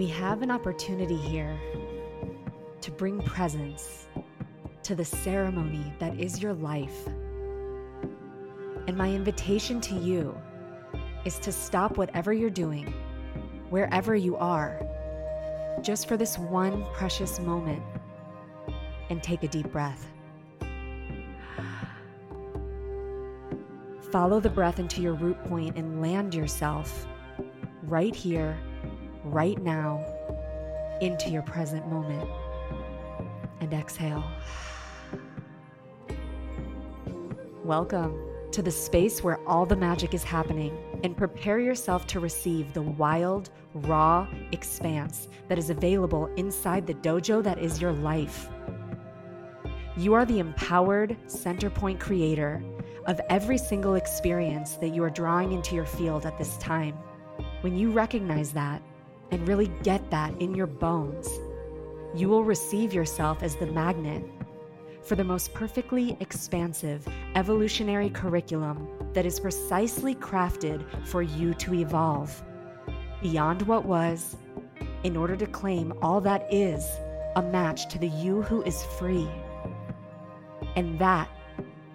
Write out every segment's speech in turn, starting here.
We have an opportunity here to bring presence to the ceremony that is your life. And my invitation to you is to stop whatever you're doing, wherever you are, just for this one precious moment and take a deep breath. Follow the breath into your root point and land yourself right here, right now, into your present moment. And exhale. Welcome to the space where all the magic is happening, and prepare yourself to receive the wild, raw expanse that is available inside the dojo that is your life. You are the empowered center point creator of every single experience that you are drawing into your field at this time. When you recognize that and really get that in your bones, you will receive yourself as the magnet for the most perfectly expansive evolutionary curriculum that is precisely crafted for you to evolve beyond what was in order to claim all that is a match to the you who is free. And that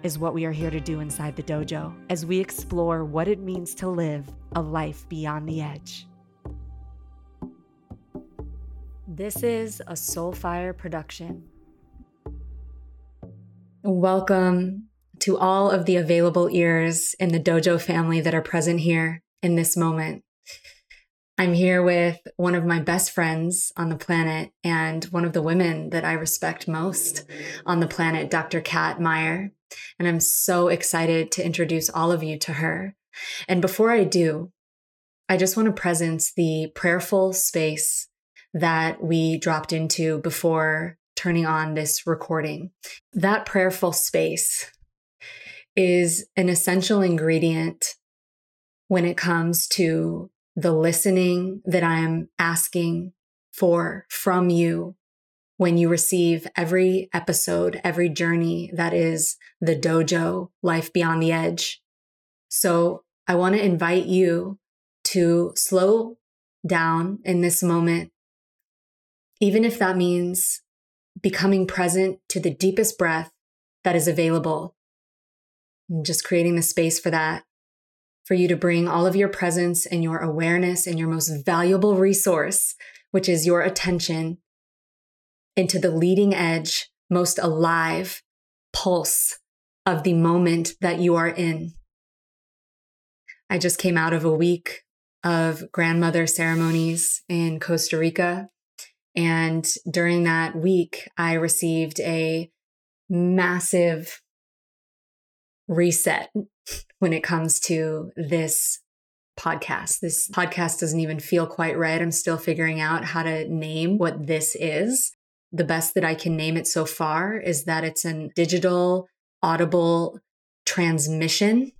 is what we are here to do inside the dojo as we explore what it means to live a life beyond the edge. This is a Soulfire production. Welcome to all of the available ears in the dojo family that are present here in this moment. I'm here with one of my best friends on the planet and one of the women that I respect most on the planet, Dr. Cat Meyer. And I'm so excited to introduce all of you to her. And before I do, I just want to presence the prayerful space that we dropped into before turning on this recording. That prayerful space is an essential ingredient when it comes to the listening that I'm asking for from you when you receive every episode, every journey that is the dojo, life beyond the edge. So I want to invite you to slow down in this moment, even if that means becoming present to the deepest breath that is available. And just creating the space for that, for you to bring all of your presence and your awareness and your most valuable resource, which is your attention into the leading edge, most alive pulse of the moment that you are in. I just came out of a week of grandmother ceremonies in Costa Rica. And during that week, I received a massive reset when it comes to this podcast. This podcast doesn't even feel quite right. I'm still figuring out how to name what this is the best that I can name it so far is that it's a digital audible transmission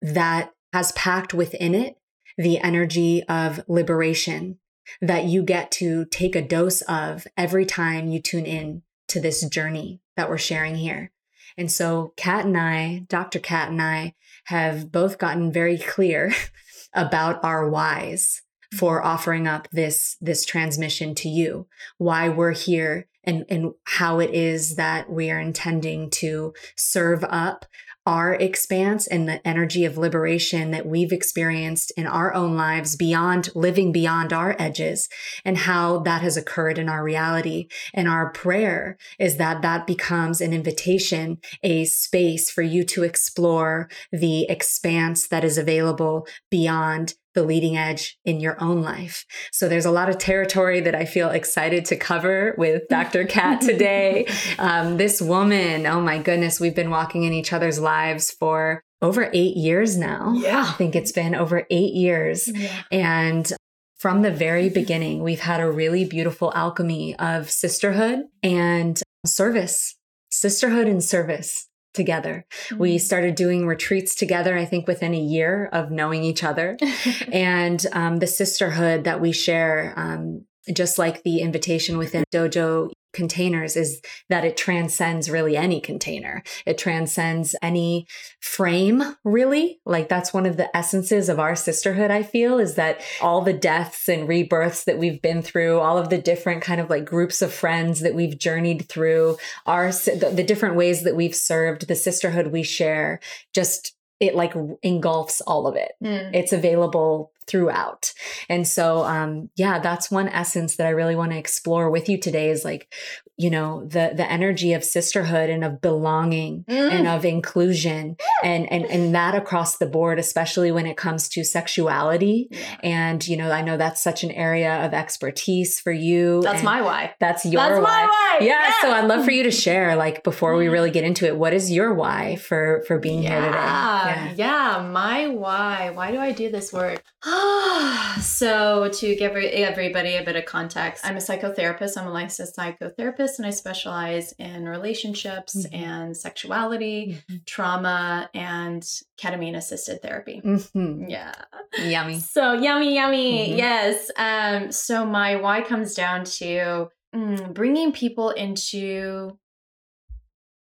that has packed within it the energy of liberation that you get to take a dose of every time you tune in to this journey that we're sharing here. And so Cat and I, Dr. Cat and I have both gotten very clear about our whys for offering up this this transmission to you why we're here and and how it is that we are intending to serve up our expanse and the energy of liberation that we've experienced in our own lives beyond living beyond our edges and how that has occurred in our reality. And our prayer is that that becomes an invitation, a space for you to explore the expanse that is available beyond the leading edge in your own life. So there's a lot of territory that I feel excited to cover with Dr. Cat today. um, this woman, oh my goodness, we've been walking in each other's lives for over eight years now. Yeah. I think it's been over eight years. Yeah. And from the very beginning, we've had a really beautiful alchemy of sisterhood and service, sisterhood and service together. Mm-hmm. We started doing retreats together, I think within a year of knowing each other. and um, the sisterhood that we share, um, just like the invitation within Dojo containers is that it transcends really any container. It transcends any frame, really. Like that's one of the essences of our sisterhood, I feel, is that all the deaths and rebirths that we've been through, all of the different kind of like groups of friends that we've journeyed through, our the, the different ways that we've served, the sisterhood we share, just it like engulfs all of it. Mm. It's available throughout. And so, um, yeah, that's one essence that I really want to explore with you today is like, you know, the, the energy of sisterhood and of belonging mm. and of inclusion and, and, and that across the board, especially when it comes to sexuality. Yeah. And, you know, I know that's such an area of expertise for you. That's my why. That's your that's why. why. Yeah, yeah, So I'd love for you to share, like, before we mm. really get into it, what is your why for, for being yeah. here today? Yeah. Yeah. My why. Why do I do this work? so to give everybody a bit of context, I'm a psychotherapist. I'm a licensed psychotherapist, and I specialize in relationships mm-hmm. and sexuality, mm-hmm. trauma, and ketamine assisted therapy. Mm-hmm. Yeah, yummy. So yummy, yummy. Mm-hmm. Yes. Um. So my why comes down to mm, bringing people into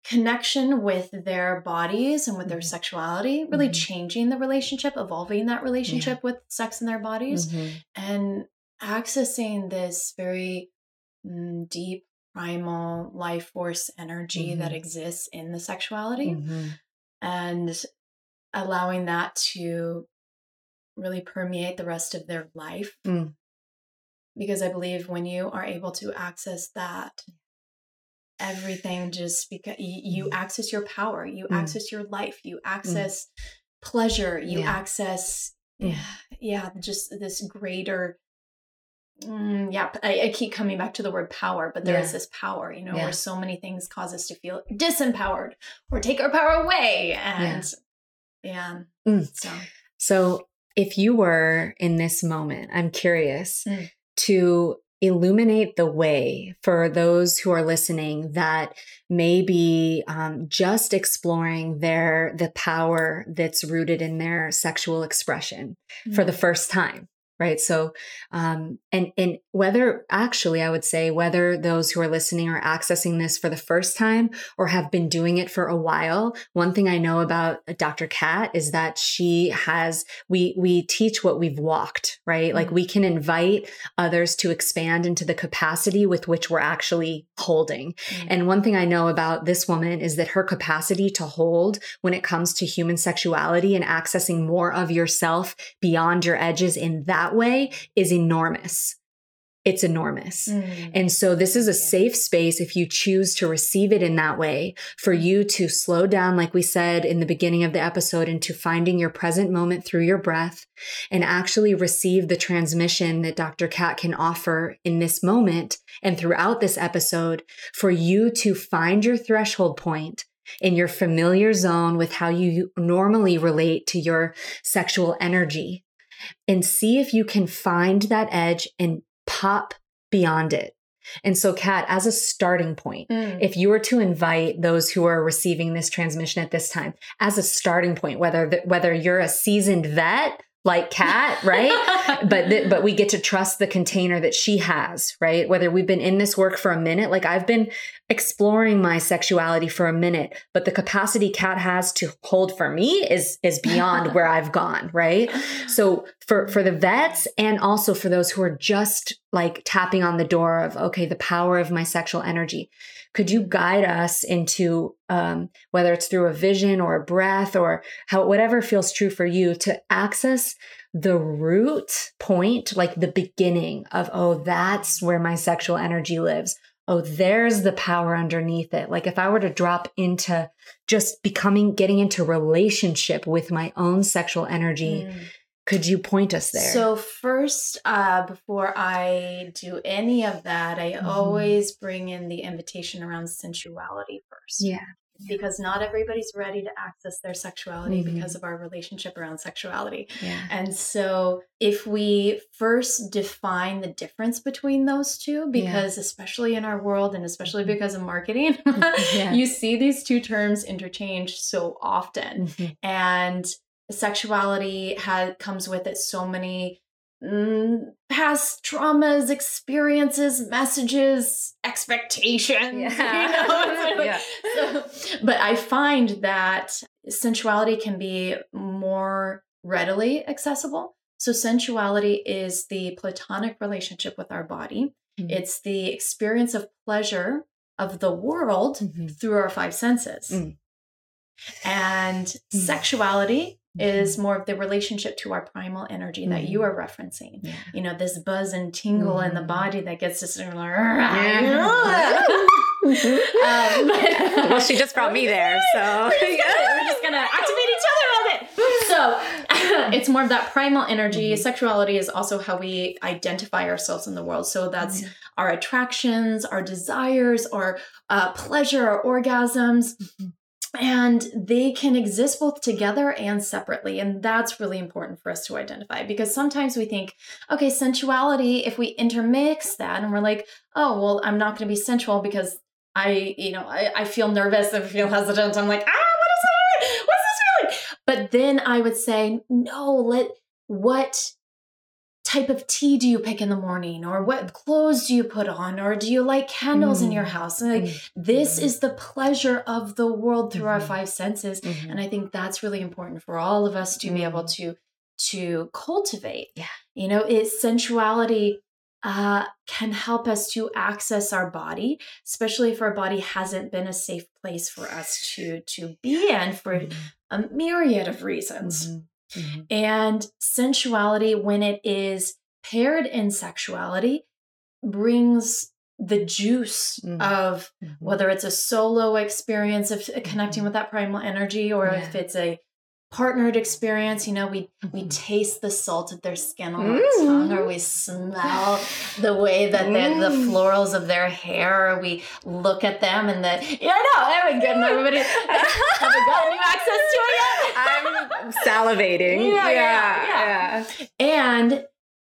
connection with their bodies and with their mm-hmm. sexuality, really mm-hmm. changing the relationship, evolving that relationship yeah. with sex and their bodies, mm-hmm. and accessing this very mm, deep, primal life force energy mm-hmm. that exists in the sexuality, mm-hmm. and allowing that to really permeate the rest of their life. Mm. Because I believe when you are able to access that everything just because you, mm. access your power, you mm. access your life, you mm. access mm. pleasure, you yeah. access yeah, yeah, just this greater Mm, yeah, I, I, keep coming back to the word power, but there yeah. is this power, you know, yeah. where so many things cause us to feel disempowered or take our power away. And yeah, yeah. Mm. so so if you were in this moment, I'm curious mm. to illuminate the way for those who are listening that may be um, just exploring their the power that's rooted in their sexual expression mm-hmm. for the first time right so um, and and whether actually i would say whether those who are listening are accessing this for the first time or have been doing it for a while one thing i know about dr cat is that she has we we teach what we've walked right mm-hmm. like we can invite others to expand into the capacity with which we're actually holding mm-hmm. and one thing i know about this woman is that her capacity to hold when it comes to human sexuality and accessing more of yourself beyond your edges in that that way is enormous. It's enormous. Mm. And so this is a safe space if you choose to receive it in that way for you to slow down, like we said in the beginning of the episode, into finding your present moment through your breath and actually receive the transmission that Dr. Cat can offer in this moment and throughout this episode for you to find your threshold point in your familiar zone with how you normally relate to your sexual energy and see if you can find that edge and pop beyond it. And so, Cat, as a starting point, mm. if you were to invite those who are receiving this transmission at this time as a starting point, whether whether you're a seasoned vet like cat, right? but th- but we get to trust the container that she has, right? Whether we've been in this work for a minute, like I've been exploring my sexuality for a minute, but the capacity cat has to hold for me is is beyond where I've gone, right? So for for the vets and also for those who are just like tapping on the door of okay, the power of my sexual energy could you guide us into um, whether it's through a vision or a breath or how whatever feels true for you to access the root point, like the beginning of, oh, that's where my sexual energy lives. Oh, there's the power underneath it. Like if I were to drop into just becoming, getting into relationship with my own sexual energy, mm could you point us there? So first, uh, before I do any of that, I mm-hmm. always bring in the invitation around sensuality first. Yeah. Because not everybody's ready to access their sexuality mm-hmm. because of our relationship around sexuality. Yeah. And so, if we first define the difference between those two, because yeah. especially in our world and especially mm-hmm. because of marketing, yeah. you see these two terms interchange so often. Mm-hmm. And sexuality has comes with it so many mm, past traumas, experiences, messages, expectations. Yeah. You know? yeah. So, but I find that sensuality can be more readily accessible. So, sensuality is the platonic relationship with our body, mm-hmm. it's the experience of pleasure of the world mm-hmm. through our five senses. Mm. And mm. sexuality is mm-hmm. more of the relationship to our primal energy that you are referencing. Yeah. You know, this buzz and tingle in the body that gets us like, yeah. um, well, she just brought me there, so we're just gonna, we're just gonna activate each other a little bit. So it's more of that primal energy. Mm-hmm. Sexuality is also how we identify ourselves in the world. So that's mm-hmm. our attractions, our desires, our uh, pleasure, our orgasms. And they can exist both together and separately and that's really important for us to identify because sometimes we think okay sensuality if we intermix that and we're like oh well i'm not going to be sensual because I, you know, I, I feel nervous, I feel hesitant. I'm like, ah, what is that? What's this feeling? But then I would say, no, let what type of tea do you pick in the morning or what clothes do you put on or do you like candles mm. in your mm. house and like mm. this mm. is the pleasure of the world through mm-hmm. our five senses mm-hmm. and i think that's really important for all of us to be able mm. to to cultivate yeah you know is sensuality uh, can help us to access our body, especially if our body hasn't been a safe place for us to to be in for mm-hmm. a myriad of reasons. Mm-hmm. Mm-hmm. And sensuality, when it is paired in sexuality, brings the juice mm-hmm. of mm-hmm. whether it's a solo experience of connecting mm-hmm. with that primal energy or yeah. if it's a partnered experience you know we mm-hmm. we taste the salt of their skin on our mm. tongue or we smell the way that mm. the, florals of their hair or we look at them and the yeah i know there we go everybody have we got new access to it yet i'm salivating yeah yeah, yeah, and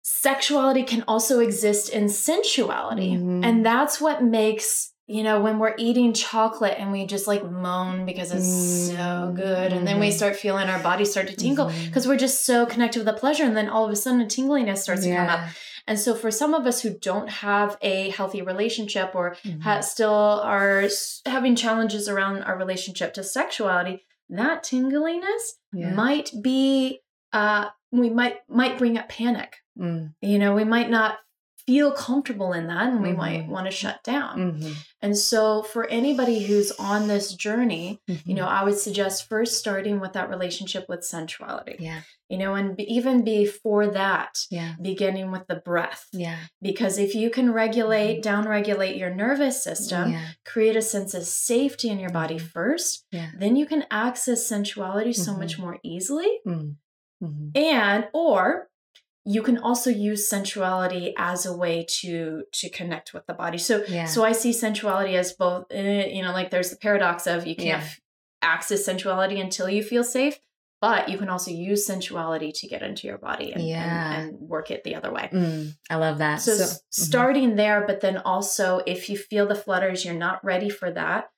sexuality can also exist in sensuality mm-hmm. and that's what makes you know, when we're eating chocolate and we just like moan because it's mm-hmm. so good. And then we mm-hmm. start feeling our bodies start to tingle because mm-hmm. we're just so connected with the pleasure. And then all of a sudden a tingliness starts yeah. to come up. And so for some of us who don't have a healthy relationship or mm-hmm. ha- still are having challenges around our relationship to sexuality, that tingliness yeah. might be, uh, we might, might bring up panic. Mm. You know, we might not feel comfortable in that and we mm-hmm. might want to shut down. Mm-hmm. And so for anybody who's on this journey, mm-hmm. you know, I would suggest first starting with that relationship with sensuality. Yeah. You know, and even before that, yeah. beginning with the breath. Yeah. Because if you can regulate, mm-hmm. down regulate your nervous system, yeah. create a sense of safety in your body mm-hmm. first, yeah. then you can access sensuality so much mm-hmm. more easily. And or you can also use sensuality as a way to to connect with the body so yeah. so i see sensuality as both eh, you know like there's the paradox of you can't yeah. access sensuality until you feel safe but you can also use sensuality to get into your body and, yeah. and, and work it the other way mm, i love that so, so mm-hmm. starting there but then also if you feel the flutters you're not ready for that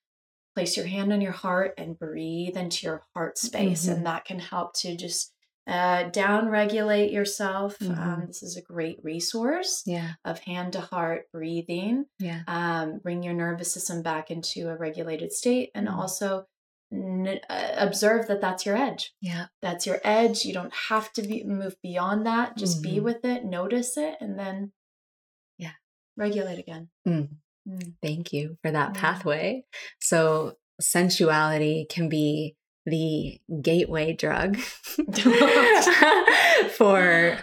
place your hand on your heart and breathe into your heart space mm-hmm. and that can help to just uh, down regulate yourself. Um, mm-hmm. Um, this is a great resource yeah. of hand to heart breathing. Yeah. Um, bring your nervous system back into a regulated state and mm-hmm. also n- uh, observe that that's your edge. Yeah. That's your edge. You don't have to be, move beyond that. Just mm-hmm. be with it, notice it, and then yeah, regulate again. Mm. Mm. Thank you for that pathway. So sensuality can be the gateway drug for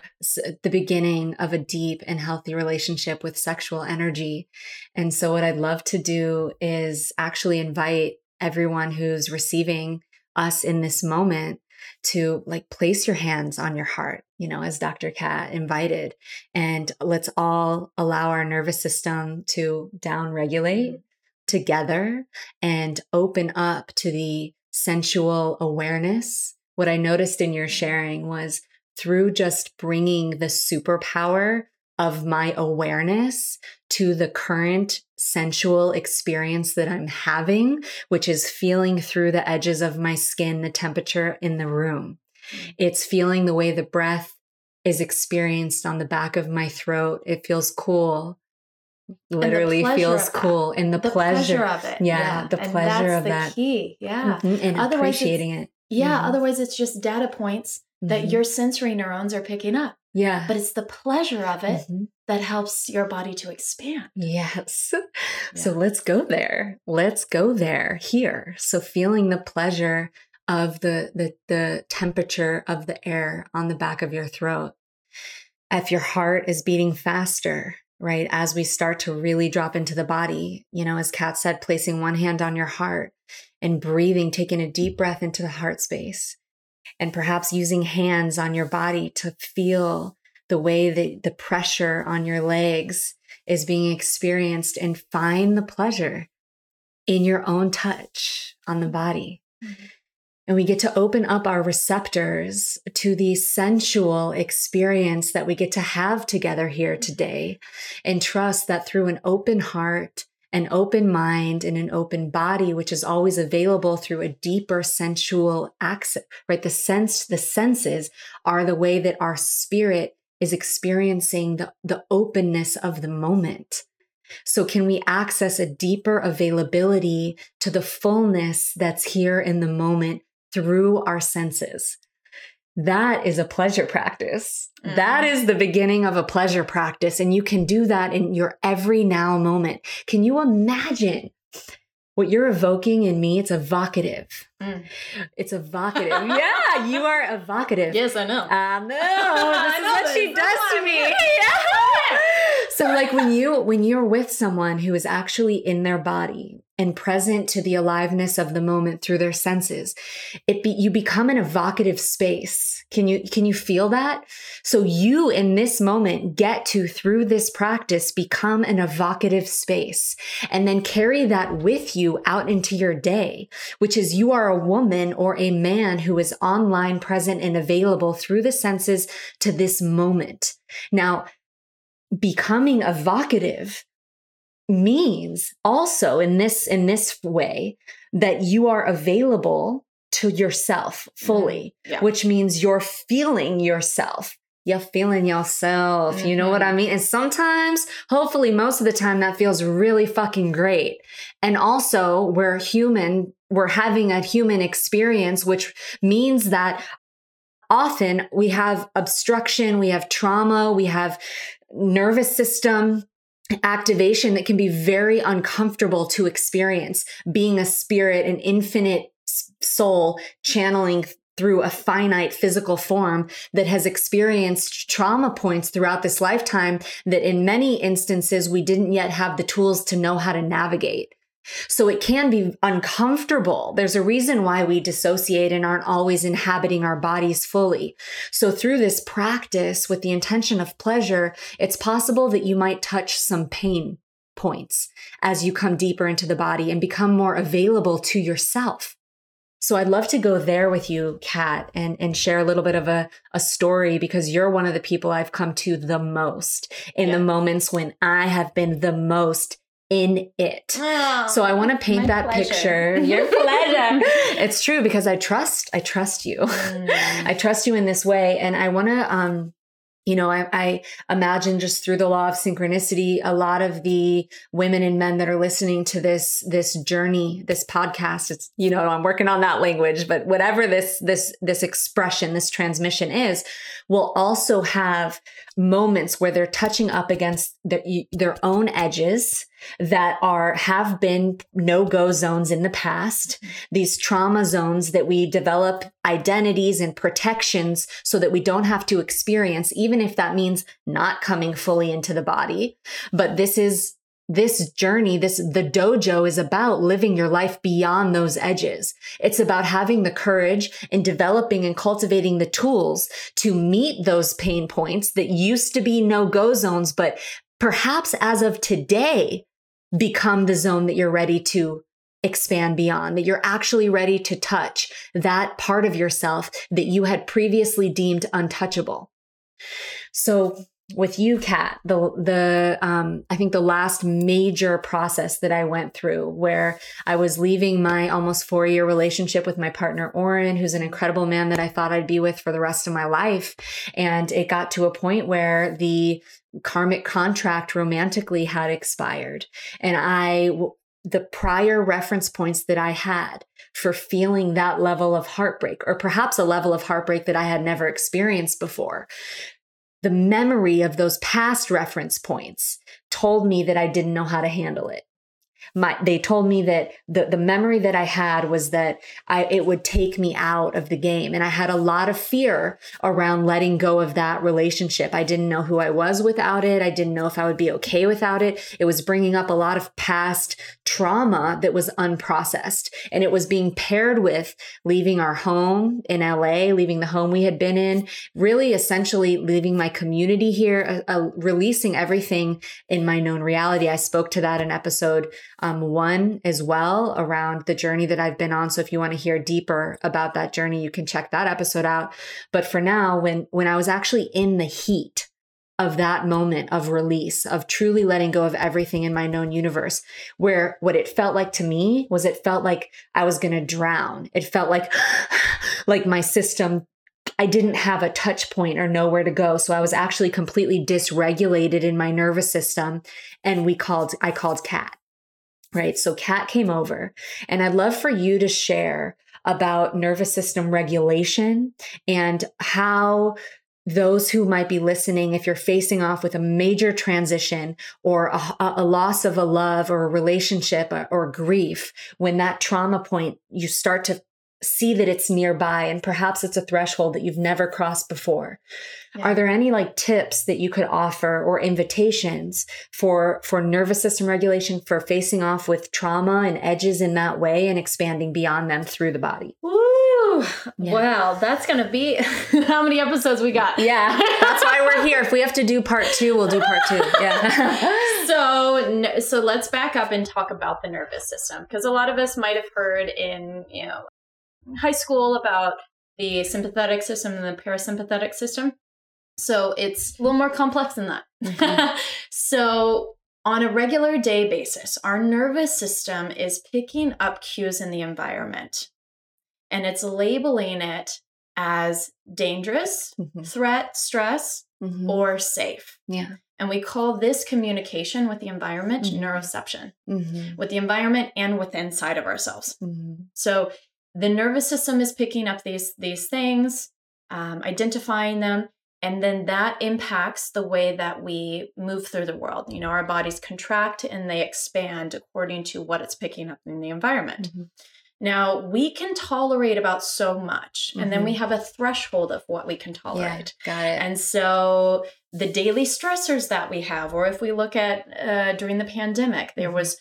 the beginning of a deep and healthy relationship with sexual energy. And so, what I'd love to do is actually invite everyone who's receiving us in this moment to like place your hands on your heart, you know, as Dr. Cat invited, and let's all allow our nervous system to down regulate mm-hmm. together and open up to the sensual awareness. What I noticed in your sharing was through just bringing the superpower of my awareness to the current sensual experience that I'm having, which is feeling through the edges of my skin, the temperature in the room. It's feeling the way the breath is experienced on the back of my throat. It feels cool. Literally feels cool in the, the pleasure. pleasure. of it. Yeah, yeah. the and pleasure that's of the that. key. Yeah. Mm-hmm. And Otherwise appreciating it. Yeah. Mhm. Otherwise, it's just data points that Mhm. your sensory neurons are picking up. Yeah. But it's the pleasure of it Mhm. that helps your body to expand. Yes. So let's go there. Let's go there here. So feeling the pleasure of the the the temperature of the air on the back of your throat. If your heart is beating faster, right? As we start to really drop into the body, you know, as Cat said, placing one hand on your heart and breathing, taking a deep breath into the heart space and perhaps using hands on your body to feel the way that the pressure on your legs is being experienced and find the pleasure in your own touch on the body. Mhm. And we get to open up our receptors to the sensual experience that we get to have together here today and trust that through an open heart, an open mind, and an open body, which is always available through a deeper sensual access, right? The sense, the senses are the way that our spirit is experiencing the, the openness of the moment. So, can we access a deeper availability to the fullness that's here in the moment through our senses? That is a pleasure practice. Mhm. That is the beginning of a pleasure practice. And you can do that in your every now moment. Can you imagine what you're evoking in me? It's evocative. Mm. It's evocative. yeah, you are evocative. Yes, I know. I know. This I is know what she does to me. Yeah. So like when you when you're with someone who is actually in their body and present to the aliveness of the moment through their senses, it be you become an evocative space. Can you can you feel that? So you in this moment get to through this practice become an evocative space and then carry that with you out into your day, which is you are a woman or a man who is online present and available through the senses to this moment. Now, becoming evocative means also in this in this way that you are available to yourself fully mm-hmm. Yeah. which means you're feeling yourself you're feeling yourself you know what i mm-hmm. mean? And sometimes hopefully most of the time that feels really fucking great. And also we're human we're having a human experience which means that often we have obstruction we have trauma we have nervous system activation that can be very uncomfortable to experience being a spirit an infinite soul channeling through a finite physical form that has experienced trauma points throughout this lifetime that in many instances we didn't yet have the tools to know how to navigate so it can be uncomfortable. There's a reason why we dissociate and aren't always inhabiting our bodies fully. So through this practice with the intention of pleasure, it's possible that you might touch some pain points as you come deeper into the body and become more available to yourself. So I'd love to go there with you, Cat, and, and share a little bit of a, a story because you're one of the people I've come to the most in Yeah. the moments when I have been the most in it. So I want to paint that pleasure. picture. Your pleasure. it's true because I trust. I trust you. Mm. I trust you in this way, and I want to. Um, you know, I, I imagine just through the law of synchronicity, a lot of the women and men that are listening to this this journey, this podcast. It's you know, I'm working on that language, but whatever this this this expression, this transmission is, will also have moments where they're touching up against their their own edges that are have been no-go zones in the past. These trauma zones that we develop identities and protections so that we don't have to experience even if that means not coming fully into the body. But this is this journey this the dojo is about living your life beyond those edges. It's about having the courage and developing and cultivating the tools to meet those pain points that used to be no-go zones but perhaps as of today become the zone that you're ready to expand beyond, that you're actually ready to touch that part of yourself that you had previously deemed untouchable. So with you, Cat, the the um, I think the last major process that I went through, where I was leaving my almost four year relationship with my partner Oren, who's an incredible man that I thought I'd be with for the rest of my life, and it got to a point where the karmic contract romantically had expired, and I the prior reference points that I had for feeling that level of heartbreak, or perhaps a level of heartbreak that I had never experienced before. The memory of those past reference points told me that I didn't know how to handle it my they told me that the the memory that I had was that I it would take me out of the game and I had a lot of fear around letting go of that relationship. I didn't know who I was without it. I didn't know if I would be okay without it. It was bringing up a lot of past trauma that was unprocessed and it was being paired with leaving our home in LA, leaving the home we had been in, really essentially leaving my community here, uh, uh, releasing everything in my known reality. I spoke to that in episode um, one as well around the journey that I've been on. So if you want to hear deeper about that journey, you can check that episode out. But for now, when, when I was actually in the heat of that moment of release, of truly letting go of everything in my known universe, where what it felt like to me was it felt like I was going to drown. It felt like, like my system I didn't have a touch point or nowhere to go. So I was actually completely dysregulated in my nervous system. And we called, I called Cat right? So Cat came over and I'd love for you to share about nervous system regulation and how those who might be listening, if you're facing off with a major transition or a, a, loss of a love or a relationship or, or grief, when that trauma point, you start to see that it's nearby and perhaps it's a threshold that you've never crossed before. Yeah. Are there any like tips that you could offer or invitations for for nervous system regulation for facing off with trauma and edges in that way and expanding beyond them through the body? Woo! Yeah. Wow, that's going to be how many episodes we got. Yeah. That's why we're here. If we have to do part 2, we'll do part 2. Yeah. so so let's back up and talk about the nervous system because a lot of us might have heard in, you know, high school about the sympathetic system and the parasympathetic system. So it's a little more complex than that. Mm-hmm. so, on a regular day basis, our nervous system is picking up cues in the environment and it's labeling it as dangerous, mm-hmm. threat, stress, mm-hmm. or safe. Yeah. And we call this communication with the environment mm-hmm. neuroception, mm-hmm. with the environment and with inside of ourselves. Mm-hmm. So the nervous system is picking up these these things um, identifying them and then that impacts the way that we move through the world you know our bodies contract and they expand according to what it's picking up in the environment mm-hmm. now we can tolerate about so much mm-hmm. and then we mm-hmm. have a threshold of what we can tolerate yeah, got it and so the daily stressors that we have or if we look at uh, during the pandemic there mm-hmm. was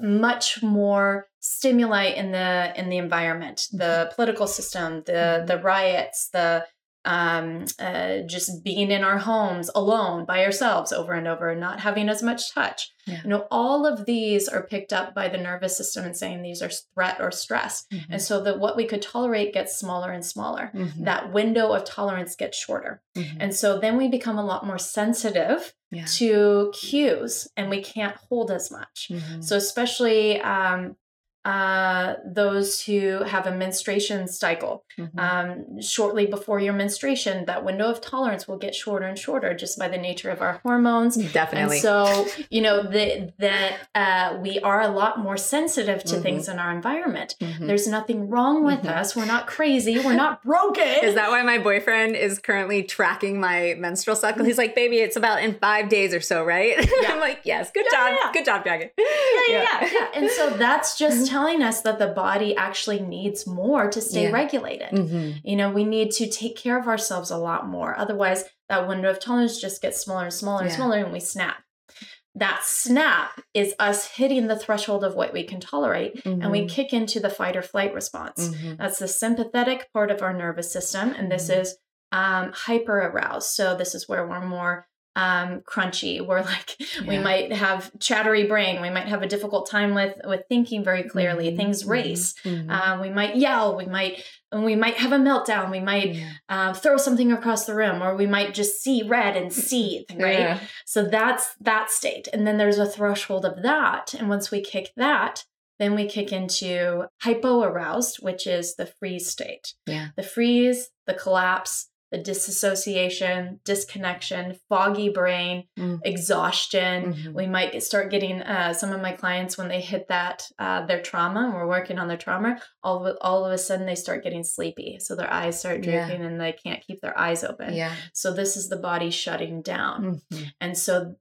much more stimuli in the in the environment the mm-hmm. political system the mm-hmm. the riots the um, uh, just being in our homes alone by ourselves over and over, not having as much touch. Yeah. You know, all of these are picked up by the nervous system and saying these are threat or stress. Mm-hmm. And so that what we could tolerate gets smaller and smaller. Mm-hmm. That window of tolerance gets shorter. Mm-hmm. And so then we become a lot more sensitive yeah. to cues and we can't hold as much. Mm-hmm. So, especially um, uh, those who have a menstruation cycle. Mm-hmm. Um, shortly before your menstruation, that window of tolerance will get shorter and shorter just by the nature of our hormones. Definitely. And so, you know, the, that uh, we are a lot more sensitive to mm-hmm. things in our environment. Mm-hmm. There's nothing wrong with mm-hmm. us. We're not crazy. We're not broken. Is that why my boyfriend is currently tracking my menstrual cycle? He's like, baby, it's about in five days or so, right? Yeah. I'm like, yes, good yeah, job. Yeah. Good job, Dragon. Yeah, yeah, yeah, yeah. And so that's just telling us that the body actually needs more to stay yeah. regulated. Mm-hmm. You know, we need to take care of ourselves a lot more. Otherwise, that window of tolerance just gets smaller and smaller and smaller and we snap. That snap is us hitting the threshold of what we can tolerate mm-hmm. and we mm-hmm. kick into the fight or flight response. Mm-hmm. That's the sympathetic part of our nervous system. And this mm-hmm. is um, hyper aroused. So, this is where we're more um, crunchy. We're like yeah. we might have chattery brain. We might have a difficult time with with thinking very clearly. Mm-hmm. Things mm-hmm. race. Mm-hmm. Um, we might yell. We might and we might have a meltdown. We might yeah. uh, throw something across the room, or we might just see red and seethe. Right. Yeah. So that's that state, and then there's a threshold of that. And once we kick that, then we kick into hypoaroused, which is the freeze state. Yeah. The freeze, the collapse, the disassociation, disconnection, foggy brain, mm. exhaustion. Mm-hmm. We might get, start getting uh, some of my clients when they hit that uh, their trauma, and we're working on their trauma. All of all of a sudden they start getting sleepy, so their eyes start drooping, yeah. and they can't keep their eyes open. Yeah. So this is the body shutting down, mm-hmm. and so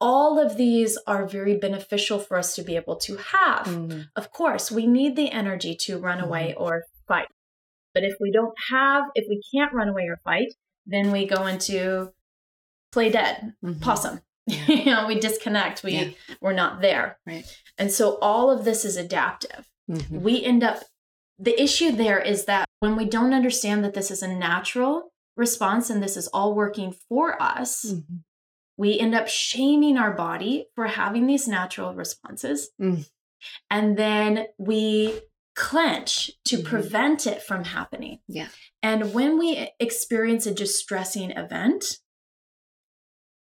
all of these are very beneficial for us to be able to have. Mm-hmm. Of course, we need the energy to run away mm-hmm. or fight. But if we don't have, if we can't run away or fight, then we go into play dead, mm-hmm. possum. Yeah. you know, we disconnect. We yeah. we're not there. Right. And so all of this is adaptive. Mm-hmm. We end up the issue there is that when we don't understand that this is a natural response and this is all working for us, mm-hmm. we end up shaming our body for having these natural responses. Mm. And then we clench to mm-hmm. prevent it from happening. Yeah. And when we experience a distressing event,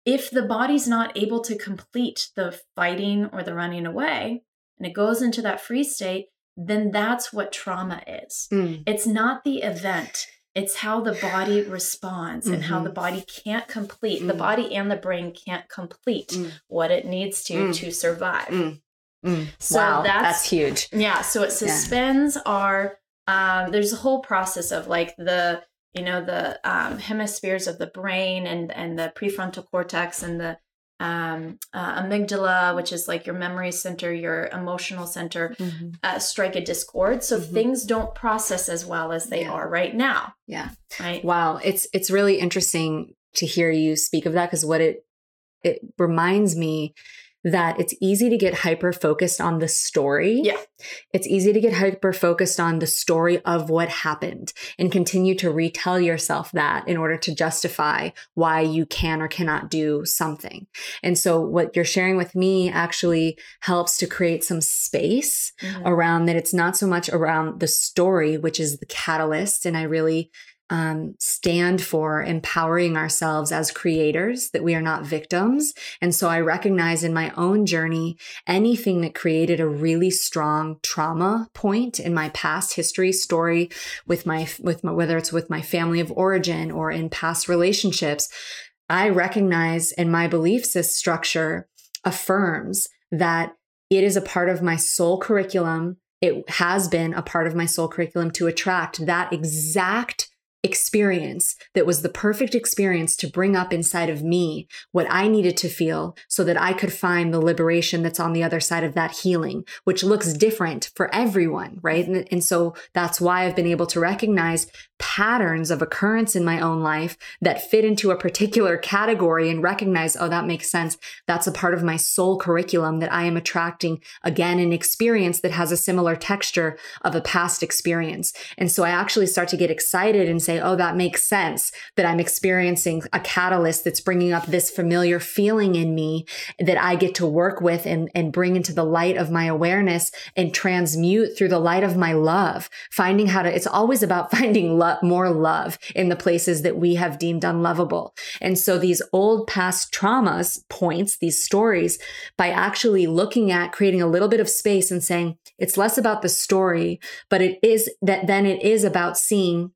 if the body's not able to complete the fighting or the running away and it goes into that free state, then that's what trauma is. Mm. It's not the event. It's how the body responds mm-hmm. and how the mm-hmm. body can't complete, mm. the body and the brain can't complete mm. what it needs to mm. to survive. Mm. So wow, that's, that's huge. Yeah. So it suspends yeah. our, um, there's a whole process of like the, you know, the um, hemispheres of the brain and, and the prefrontal cortex and the um, uh, amygdala, which is like your memory center, your emotional center, mm-hmm. uh, strike a discord. So mm-hmm. things don't process as well as they yeah. are right now. Yeah. Right. Wow. It's, it's really interesting to hear you speak of that because what it, it reminds me that it's easy to get hyper focused on the story. Yeah. It's easy to get hyper focused on the story of what happened and continue to retell yourself that in order to justify why you can or cannot do something. And so what you're sharing with me actually helps to create some space mm-hmm. around that. It's not so much around the story, which is the catalyst. And I really um, stand for empowering ourselves as creators, that we are not victims. And so I recognize in my own journey, anything that created a really strong trauma point in my past history story with my, with my, whether it's with my family of origin or in past relationships, I recognize in my belief system structure affirms that it is a part of my soul curriculum. It has been a part of my soul curriculum to attract that exact experience that was the perfect experience to bring up inside of me what I needed to feel so that I could find the liberation that's on the other side of that healing, which looks different for everyone, right? And, and so that's why I've been able to recognize patterns of occurrence in my own life that fit into a particular category and recognize, oh, that makes sense. That's a part of my soul curriculum that I am attracting again, an experience that has a similar texture of a past experience. And so I actually start to get excited and say, oh, that makes sense that I'm experiencing a catalyst that's bringing up this familiar feeling in me that I get to work with and, and bring into the light of my awareness and transmute through the light of my love, finding how to, it's always about finding love, more love in the places that we have deemed unlovable. And so these old past traumas points, these stories, by actually looking at creating a little bit of space and saying, it's less about the story, but it is that then it is about seeing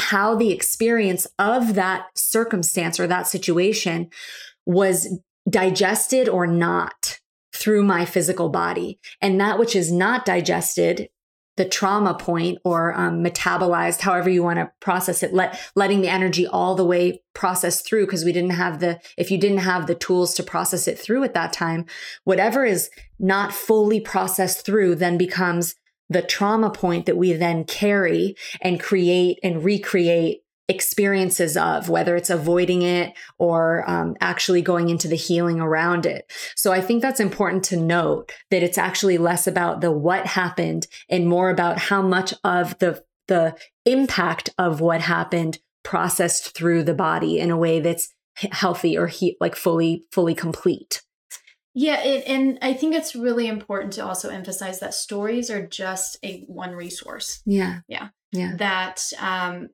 how the experience of that circumstance or that situation was digested or not through my physical body. And that which is not digested, the trauma point or um, metabolized, however you want to process it, let, letting the energy all the way process through because we didn't have the, if you didn't have the tools to process it through at that time, whatever is not fully processed through then becomes the trauma point that we then carry and create and recreate experiences of, whether it's avoiding it or um, actually going into the healing around it. So I think that's important to note that it's actually less about the what happened and more about how much of the the impact of what happened processed through the body in a way that's healthy or he like fully fully complete yeah it, and i think it's really important to also emphasize that stories are just a one resource. Yeah. Yeah. Yeah. That um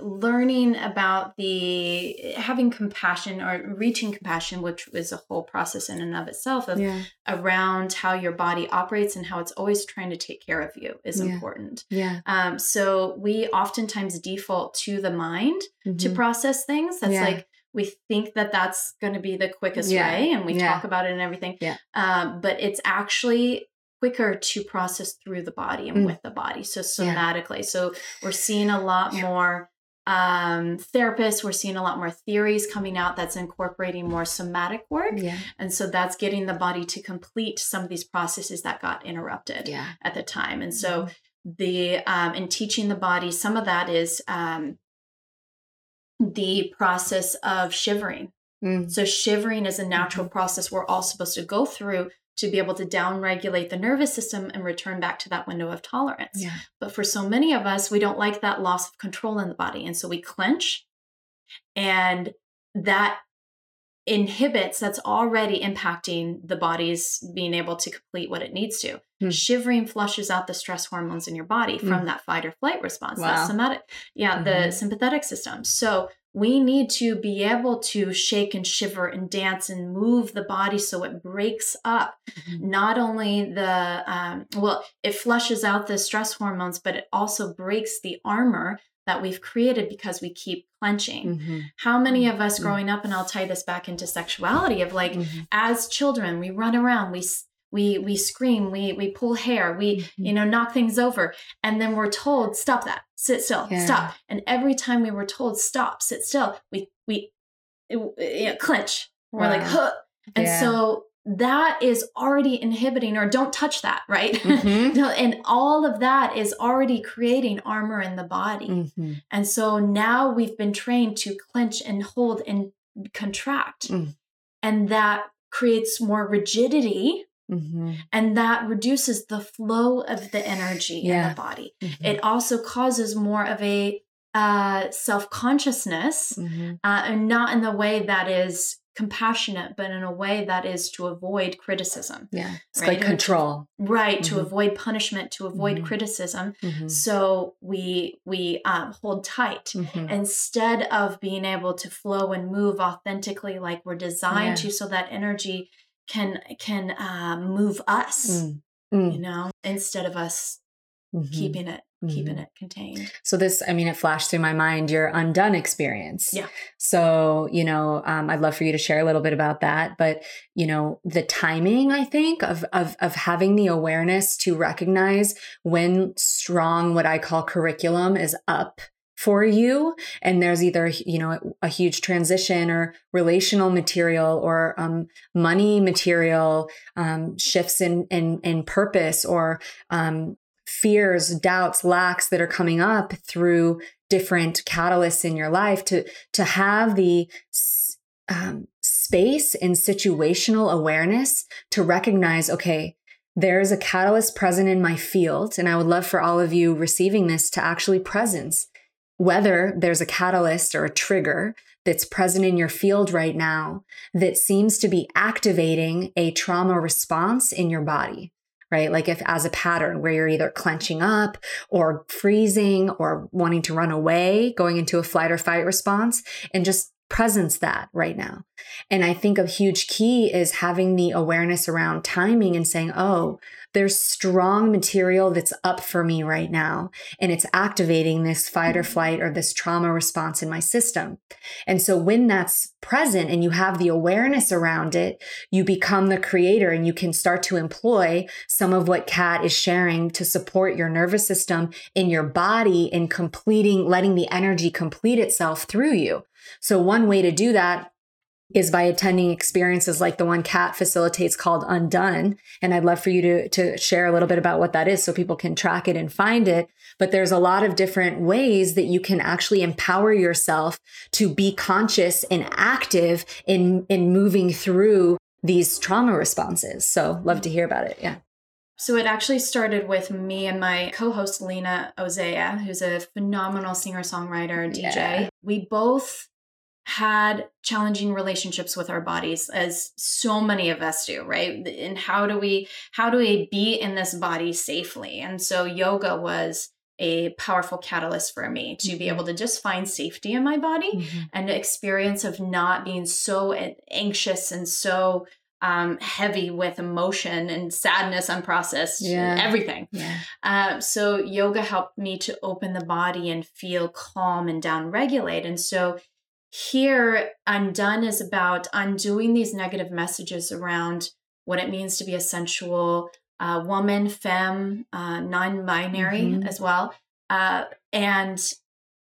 learning about the having compassion or reaching compassion which is a whole process in and of itself of yeah. around how your body operates and how it's always trying to take care of you is Yeah. important. Yeah. Um, so we oftentimes default to the mind to Mhm. process things. That's Yeah. like we think that that's going to be the quickest Yeah. way and we Yeah. talk about it and everything Yeah. um, but it's actually quicker to process through the body and Mm. with the body so somatically so we're seeing a lot more um, therapists we're seeing a lot more theories coming out that's incorporating more somatic work yeah and so that's getting the body to complete some of these processes that got interrupted yeah at the time and so the um, in teaching the body some of that is um, the process of shivering. Mm. so shivering is a natural process we're all supposed to go through to be able to downregulate the nervous system and return back to that window of tolerance. Yeah. But for so many of us we don't like that loss of control in the body. And so we clench and that inhibits that's already impacting the body's being able to complete what it needs to Hmm. shivering flushes out the stress hormones in your body from Hmm. that fight or flight response Wow. that's somatic yeah the Mhm. sympathetic system so we need to be able to shake and shiver and dance and move the body so it breaks up Mhm. not only the um, well it flushes out the stress hormones but it also breaks the armor that we've created because we keep clenching Mhm. how many of us Mhm. growing up and i'll tie this back into sexuality of like Mhm. as children we run around we we we scream we we pull hair we Mhm. you know knock things over and then we're told stop that sit still Yeah. stop and every time we were told stop sit still we we it, it, clench we're like huh and Yeah. so that is already inhibiting or don't touch that right Mhm. And all of that is already creating armor in the body Mhm. and so now we've been trained to clench and hold and contract Mm. and that creates more rigidity Mhm. and that reduces the flow of the energy in the body Mhm. it also causes more of a uh, self-consciousness Mhm. uh, and not in the way that is compassionate but in a way that is to avoid criticism yeah it's Right? like control right to Mhm. avoid punishment to avoid Mhm. criticism Mhm. so we we um, hold tight Mhm. instead of being able to flow and move authentically like we're designed Yeah. to so that energy can can um, move us Mm. Mm. you know instead of us Mhm. keeping it keeping Mhm. it contained So this, I mean, it flashed through my mind your undone experience. Yeah. So you know, um, I'd love for you to share a little bit about that. But you know, the timing, I think, of of of having the awareness to recognize when strong, what I call curriculum, is up for you and there's either you know a huge transition or relational material or um, money material um, shifts in in in purpose or um, fears, doubts, lacks that are coming up through different catalysts in your life to to have the um, space and situational awareness to recognize, okay, there's a catalyst present in my field, and I would love for all of you receiving this to actually presence. Whether there's a catalyst or a trigger that's present in your field right now that seems to be activating a trauma response in your body right? Like if as a pattern where you're either clenching up or freezing or wanting to run away, going into a flight or fight response, and just presence that right now. And I think a huge key is having the awareness around timing and saying, oh, there's strong material that's up for me right now. And it's activating this fight or flight or this trauma response in my system. And so when that's present and you have the awareness around it, you become the creator and you can start to employ some of what Cat is sharing to support your nervous system in your body in completing, letting the energy complete itself through you. So one way to do that is by attending experiences like the one Cat facilitates called Undone. And I'd love for you to, to share a little bit about what that is so people can track it and find it. But there's a lot of different ways that you can actually empower yourself to be conscious and active in, in moving through these trauma responses. So love to hear about it. Yeah. So it actually started with me and my co-host Lena Ozea, who's a phenomenal singer-songwriter, DJ. Yeah. We both had challenging relationships with our bodies as so many of us do right and how do we how do we be in this body safely and so yoga was a powerful catalyst for me to be able to just find safety in my body mm-hmm. and the experience of not being so anxious and so um, heavy with emotion and sadness unprocessed yeah. everything yeah. Uh, so yoga helped me to open the body and feel calm and down regulate and so here, Undone is about undoing these negative messages around what it means to be a sensual uh, woman, femme, uh, non binary mm-hmm. as well, uh, and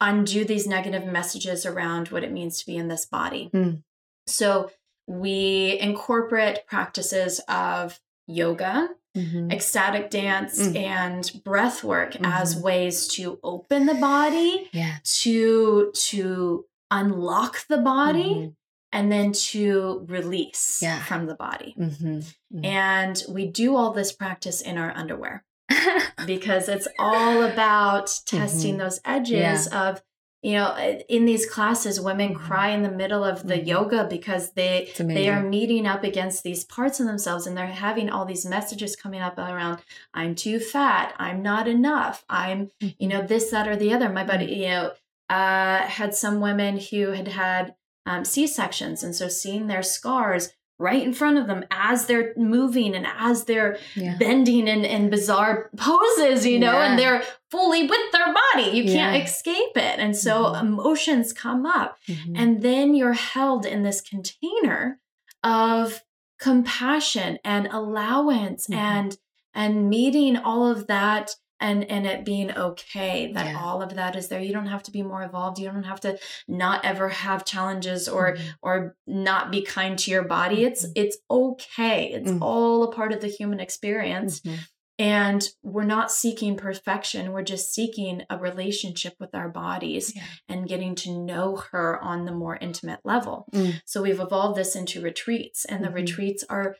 undo these negative messages around what it means to be in this body. Mm. So we incorporate practices of yoga, Mm-hmm. ecstatic dance mm-hmm. and breath work mm-hmm. as ways to open the body yeah. to to unlock the body mm-hmm. and then to release yeah. from the body. Mm-hmm. Mm-hmm. And we do all this practice in our underwear because it's all about testing mm-hmm. those edges yeah. of you know in these classes women mm-hmm. cry in the middle of the mm-hmm. yoga because they they are meeting up against these parts of themselves and they're having all these messages coming up around i'm too fat i'm not enough i'm you know this that or the other my body you know uh, had some women who had had um, C sections, and so seeing their scars right in front of them as they're moving and as they're yeah. bending in, in bizarre poses, you know, yeah. and they're fully with their body. You can't yeah. escape it. And so mm-hmm. emotions come up. Mm-hmm. And then you're held in this container of compassion and allowance mm-hmm. and and meeting all of that and and it being okay that yeah. all of that is there you don't have to be more evolved you don't have to not ever have challenges or mm-hmm. or not be kind to your body it's mm-hmm. it's okay it's mm-hmm. all a part of the human experience mm-hmm. and we're not seeking perfection we're just seeking a relationship with our bodies yeah. and getting to know her on the more intimate level mm. so we've evolved this into retreats and the mm-hmm. retreats are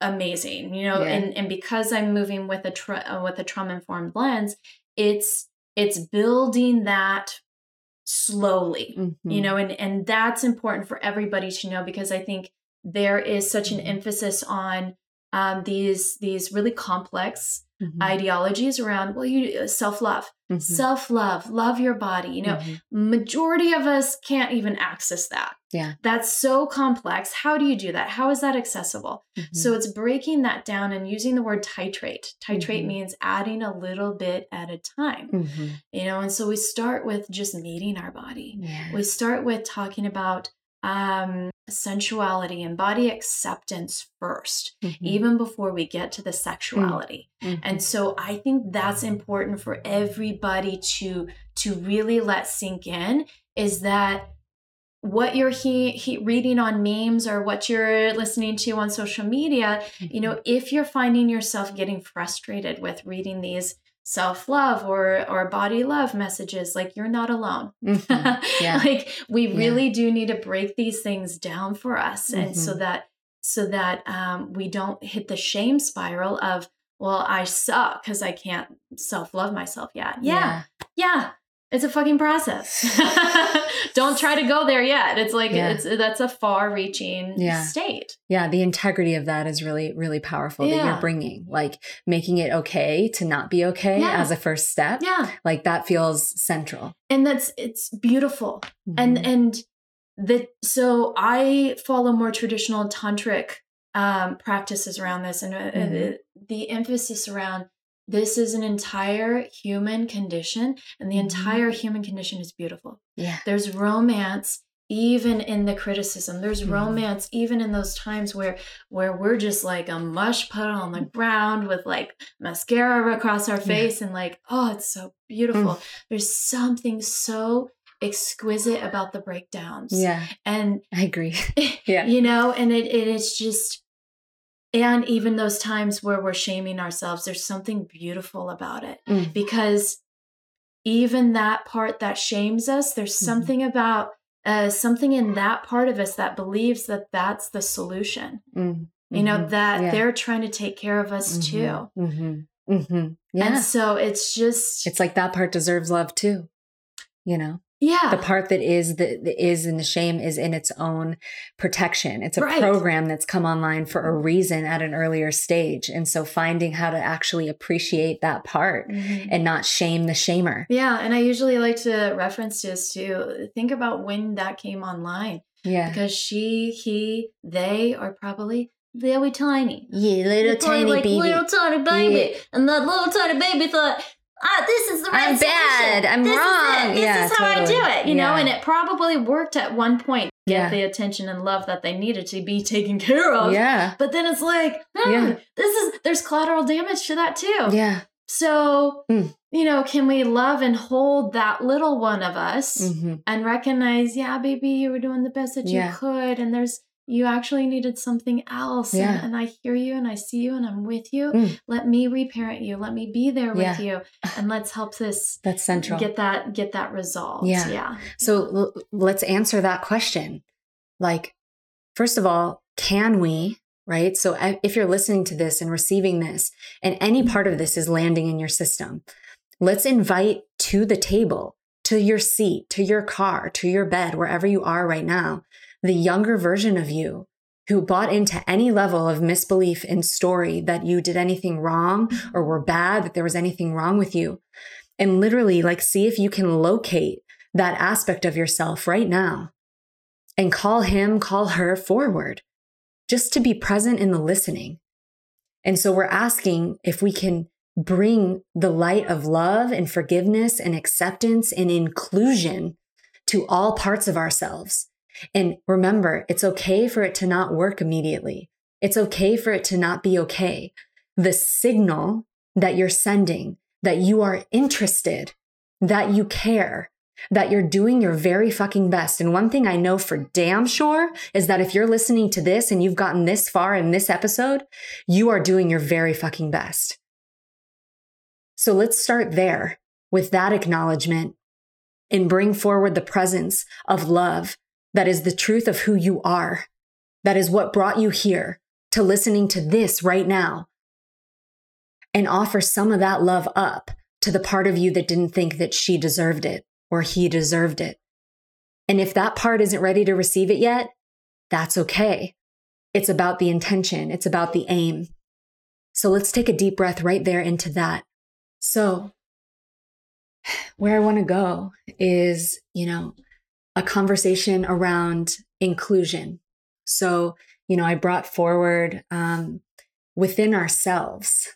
amazing you know yeah. and and because i'm moving with a tra- uh, with a trauma informed lens it's it's building that slowly mm-hmm. you know and and that's important for everybody to know because i think there is such an mm-hmm. emphasis on um, these these really complex mm-hmm. ideologies around well you uh, self-love mm-hmm. self-love love your body you know mm-hmm. majority of us can't even access that yeah that's so complex how do you do that how is that accessible mm-hmm. so it's breaking that down and using the word titrate titrate mm-hmm. means adding a little bit at a time mm-hmm. you know and so we start with just meeting our body yeah. we start with talking about um, sensuality and body acceptance 1st mm-hmm. even before we get to the sexuality. Mm-hmm. And so I think that's important for everybody to to really let sink in is that what you're he, he reading on memes or what you're listening to on social media, you know, mm-hmm. if you're finding yourself getting frustrated with reading these self-love or or body love messages like you're not alone mm-hmm. yeah. like we really yeah. do need to break these things down for us mm-hmm. and so mm-hmm. that so that um, we don't hit the shame spiral of well i suck because i can't self-love myself yet yeah yeah, yeah it's a fucking process. Don't try to go there yet. It's like yeah. it's that's a far-reaching yeah. state. Yeah, the integrity of that is really really powerful yeah. that you're bringing. Like making it okay to not be okay as a first step. Yeah. Like that feels central. And that's it's beautiful. Mm-hmm. And and the so I follow more traditional tantric um, practices around this and uh, mm-hmm. the emphasis around this is an entire human condition and the mm-hmm. entire human condition is beautiful yeah there's romance even in the criticism there's mm-hmm. romance even in those times where where we're just like a mush puddle on the ground with like mascara across our face yeah. and like oh it's so beautiful mm. there's something so exquisite about the breakdowns yeah and i agree yeah you know and it, it it's just and even those times where we're shaming ourselves there's something beautiful about it mm. because even that part that shames us there's mm-hmm. something about uh, something in that part of us that believes that that's the solution mm. you know mm-hmm. that yeah. they're trying to take care of us mm-hmm. too mm-hmm. Mm-hmm. yeah. and so it's just it's like that part deserves love too you know Yeah. The part that is the, the is in the shame is in its own protection. It's a right. program that's come online for a reason at an earlier stage. And so finding how to actually appreciate that part mm-hmm. and not shame the shamer. Yeah. And I usually like to reference this to think about when that came online. Yeah. Because she, he, they are probably very tiny. Yeah, little tiny like baby. Little tiny baby. Yeah. And that little tiny baby thought, ah, this is the right I'm solution. bad. I'm this wrong. Is this yeah, is how totally. I do it, you yeah. know, and it probably worked at one point. Yeah. Get the attention and love that they needed to be taken care of. Yeah. But then it's like, hmm, yeah. this is there's collateral damage to that too. Yeah. So, mm. you know, can we love and hold that little one of us mm-hmm. and recognize, yeah, baby, you were doing the best that you could. And there's you actually needed something else. Yeah. And, and, I hear you and I see you and I'm with you. Mm. Let me reparent you. Let me be there with yeah. you. And let's help this That's central. Get that get that resolved. Yeah. Yeah. So l- let's answer that question. Like, first of all, can we, right? So if you're listening to this and receiving this, and any part of this is landing in your system, let's invite to the table, to your seat, to your car, to your bed, wherever you are right now the younger version of you who bought into any level of misbelief in story that you did anything wrong or were bad, that there was anything wrong with you. And literally, like, see if you can locate that aspect of yourself right now and call him, call her forward just to be present in the listening. And so we're asking if we can bring the light of love and forgiveness and acceptance and inclusion to all parts of ourselves and remember, it's okay for it to not work immediately. It's okay for it to not be okay. The signal that you're sending that you are interested, that you care, that you're doing your very fucking best. And one thing I know for damn sure is that if you're listening to this and you've gotten this far in this episode, you are doing your very fucking best. So let's start there with that acknowledgement and bring forward the presence of love that is the truth of who you are. That is what brought you here to listening to this right now. And offer some of that love up to the part of you that didn't think that she deserved it or he deserved it. And if that part isn't ready to receive it yet, that's okay. It's about the intention. It's about the aim. So let's take a deep breath right there into that. So where I want to go is, you know, a conversation around inclusion. So, you know, I brought forward um, within ourselves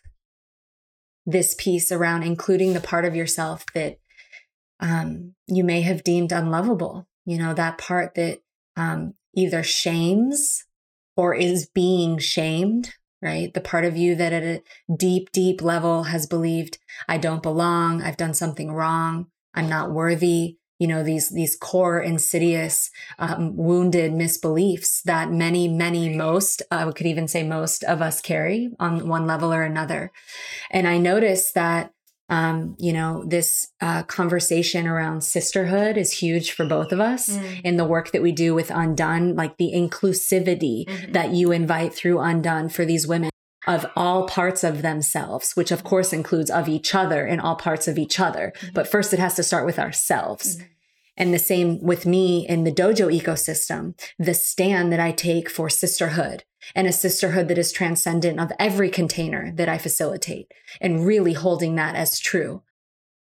this piece around including the part of yourself that um, you may have deemed unlovable. You know, that part that um, either shames or is being shamed, right? The part of you that at a deep, deep level has believed, I don't belong, I've done something wrong, I'm not worthy, you know these these core insidious um, wounded misbeliefs that many many most i uh, could even say most of us carry on one level or another and i noticed that um, you know this uh, conversation around sisterhood is huge for both of us mm. in the work that we do with undone like the inclusivity mm-hmm. that you invite through undone for these women of all parts of themselves, which of course includes of each other and all parts of each other. Mm-hmm. But first, it has to start with ourselves. Mm-hmm. And the same with me in the dojo ecosystem, the stand that I take for sisterhood and a sisterhood that is transcendent of every container that I facilitate and really holding that as true.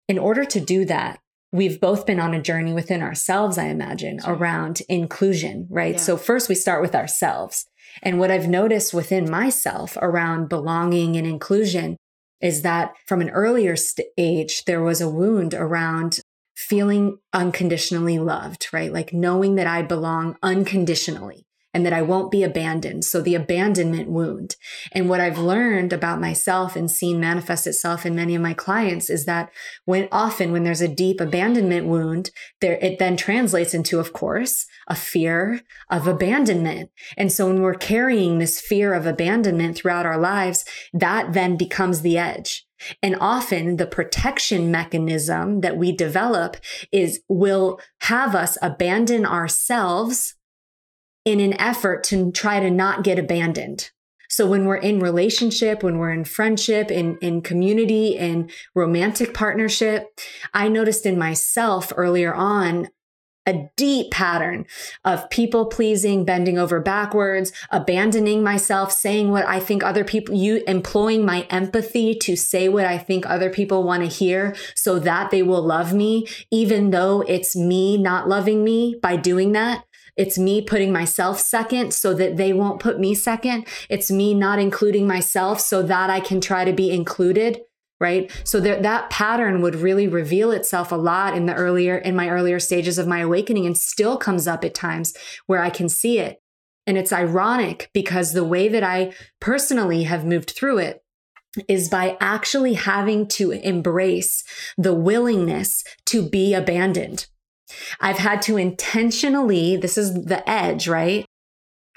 In order to do that, we've both been on a journey within ourselves, I imagine, around inclusion, right? Yeah. So first we start with ourselves. And what I've noticed within myself around belonging and inclusion is that from an earlier stage, there was a wound around feeling unconditionally loved, right? Like knowing that I belong unconditionally and that I won't be abandoned. So the abandonment wound. And what I've learned about myself and seen manifest itself in many of my clients is that when often when there's a deep abandonment wound, there, it then translates into, of course, a fear of abandonment. And so when we're carrying this fear of abandonment throughout our lives, that then becomes the edge. And often the protection mechanism that we develop is will have us abandon ourselves in an effort to try to not get abandoned. So when we're in relationship, when we're in friendship, in, in community, in romantic partnership, I noticed in myself earlier on, a deep pattern of people pleasing, bending over backwards, abandoning myself, saying what I think other people, you employing my empathy to say what I think other people want to hear so that they will love me, even though it's me not loving me by doing that. It's me putting myself second so that they won't put me second. It's me not including myself so that I can try to be included right? So that that pattern would really reveal itself a lot in the earlier in my earlier stages of my awakening and still comes up at times where i can see it. And it's ironic because the way that i personally have moved through it is by actually having to embrace the willingness to be abandoned I've had to intentionally, this is the edge, right?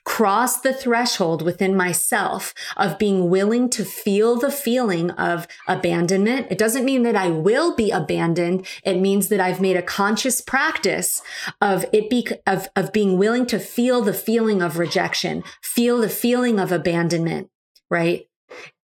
cross the threshold within myself of being willing to feel the feeling of abandonment. It doesn't mean that I will be abandoned. It means that I've made a conscious practice of it be, of, of being willing to feel the feeling of rejection, feel the feeling of abandonment, right?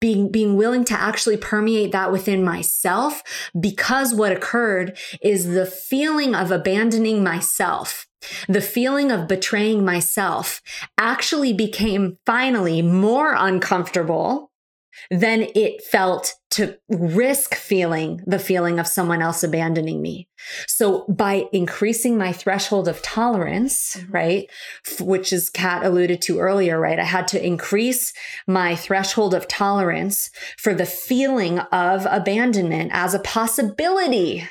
Being being willing to actually permeate that within myself because what occurred is the feeling of abandoning myself the feeling of betraying myself actually became finally more uncomfortable than it felt to risk feeling the feeling of someone else abandoning me. So by increasing my threshold of tolerance, mm-hmm. right, which is Cat alluded to earlier, right, I had to increase my threshold of tolerance for the feeling of abandonment as a possibility,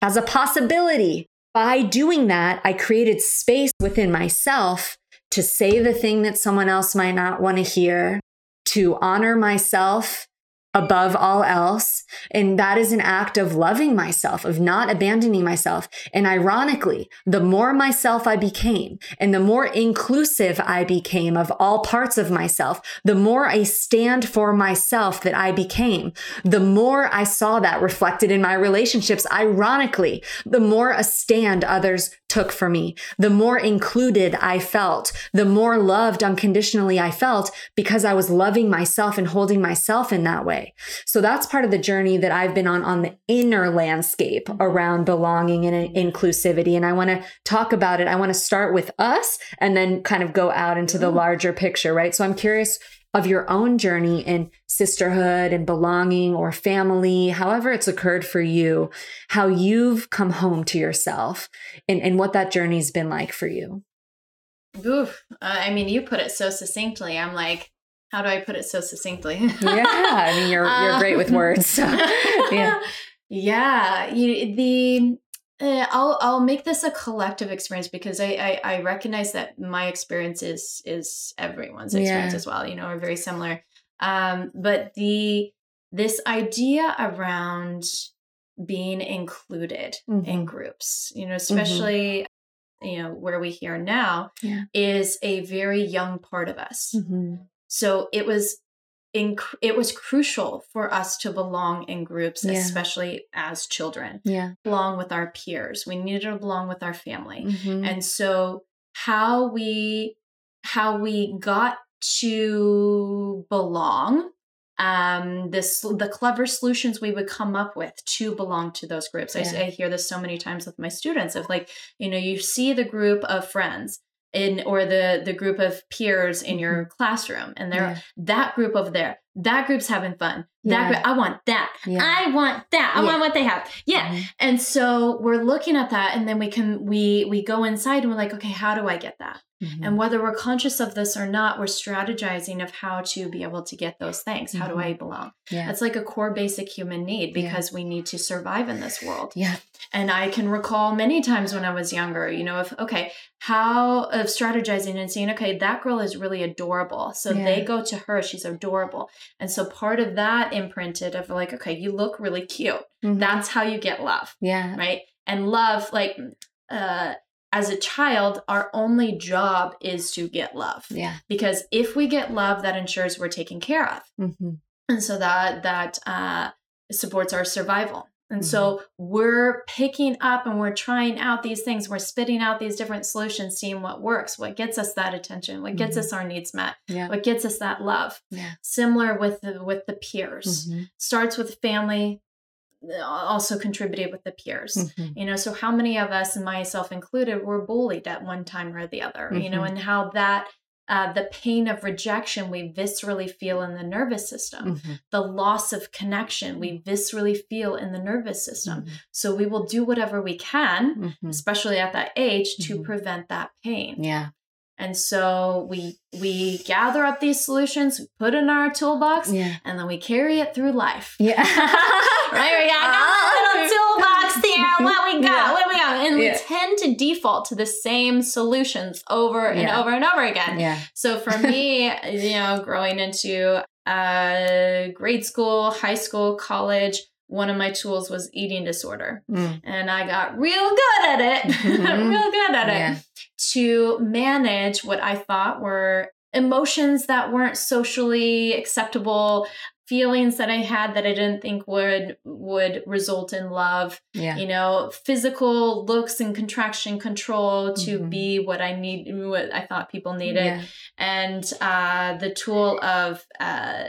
as a possibility. By doing that, I created space within myself to say the thing that someone else might not want to hear, to honor myself above all else. And that is an act of loving myself, of not abandoning myself. And ironically, the more myself I became and the more inclusive I became of all parts of myself, the more I stand for myself that I became, the more I saw that reflected in my relationships. Ironically, the more a stand others took for me, the more included I felt, the more loved unconditionally I felt because I was loving myself and holding myself in that way. So that's part of the journey that I've been on on the inner landscape around belonging and inclusivity. And I want to talk about it. I want to start with us and then kind of go out into the mm-hmm. larger picture, right? So I'm curious of your own journey in sisterhood and belonging or family, however it's occurred for you, how you've come home to yourself and, and what that journey's been like for you. Oof. Uh, I mean, you put it so succinctly. I'm like, how do I put it so succinctly? yeah. I mean, you're, you're great with words. So, yeah. Yeah. You, the, uh, I'll I'll make this a collective experience because I, I, I recognize that my experience is is everyone's experience yeah. as well. You know, are very similar. Um, but the this idea around being included mm-hmm. in groups, you know, mm-hmm. especially mm-hmm. you know where we hear now, yeah. is a very young part of us. Mm-hmm. So it was inc- it was crucial for us to belong in groups, yeah. especially as children. Yeah. Belong with our peers. We needed to belong with our family. Mm-hmm. And so how we how we got to belong um this the clever solutions we would come up with to belong to those groups yeah. I, I hear this so many times with my students of like you know you see the group of friends in or the the group of peers in your mm-hmm. classroom and they're yeah. that group over there that group's having fun that yeah. group, i want that yeah. i want that i want what they have yeah mm-hmm. and so we're looking at that and then we can we we go inside and we're like okay how do i get that Mm-hmm. And whether we're conscious of this or not, we're strategizing of how to be able to get those things. How mm-hmm. do I belong? Yeah. It's like a core basic human need because yeah. we need to survive in this world. Yeah. And I can recall many times when I was younger, you know, if okay, how of strategizing and saying, okay, that girl is really adorable. So yeah. they go to her, she's adorable. And so part of that imprinted of like, okay, you look really cute. Mm-hmm. That's how you get love. Yeah. Right. And love, like uh as a child, our only job is to get love. Yeah. Because if we get love, that ensures we're taken care of. Mm-hmm. And so that that uh, supports our survival. And mm-hmm. so we're picking up and we're trying out these things. We're spitting out these different solutions, seeing what works, what gets us that attention, what gets mm-hmm. us our needs met, yeah. what gets us that love. Yeah. Similar with the, with the peers. Mm-hmm. Starts with family, also contributed with the peers mm-hmm. you know so how many of us myself included were bullied at one time or the other mm-hmm. you know mm-hmm. and how that uh, the pain of rejection we viscerally feel in the nervous system mm-hmm. the loss of connection we mm-hmm. viscerally feel in the nervous system mm-hmm. so we will do whatever we can especially at that age to prevent that pain yeah and so we we gather up these solutions, we put in our toolbox, yeah. and then we carry it through life. Yeah. right? We got a little toolbox there. What we got? Yeah. What we got? And yeah. we tend to default to the same solutions over and over and over again. Yeah. So for me, you know, growing into uh, grade school, high school, college, one of my tools was eating disorder. Mm. And I got real good at it, mm-hmm. real good at yeah. it to manage what I thought were emotions that weren't socially acceptable feelings that I had that I didn't think would would result in love. Yeah. You know, physical looks and contraction control to mm-hmm. be what I need what I thought people needed. Yeah. And uh, the tool of uh,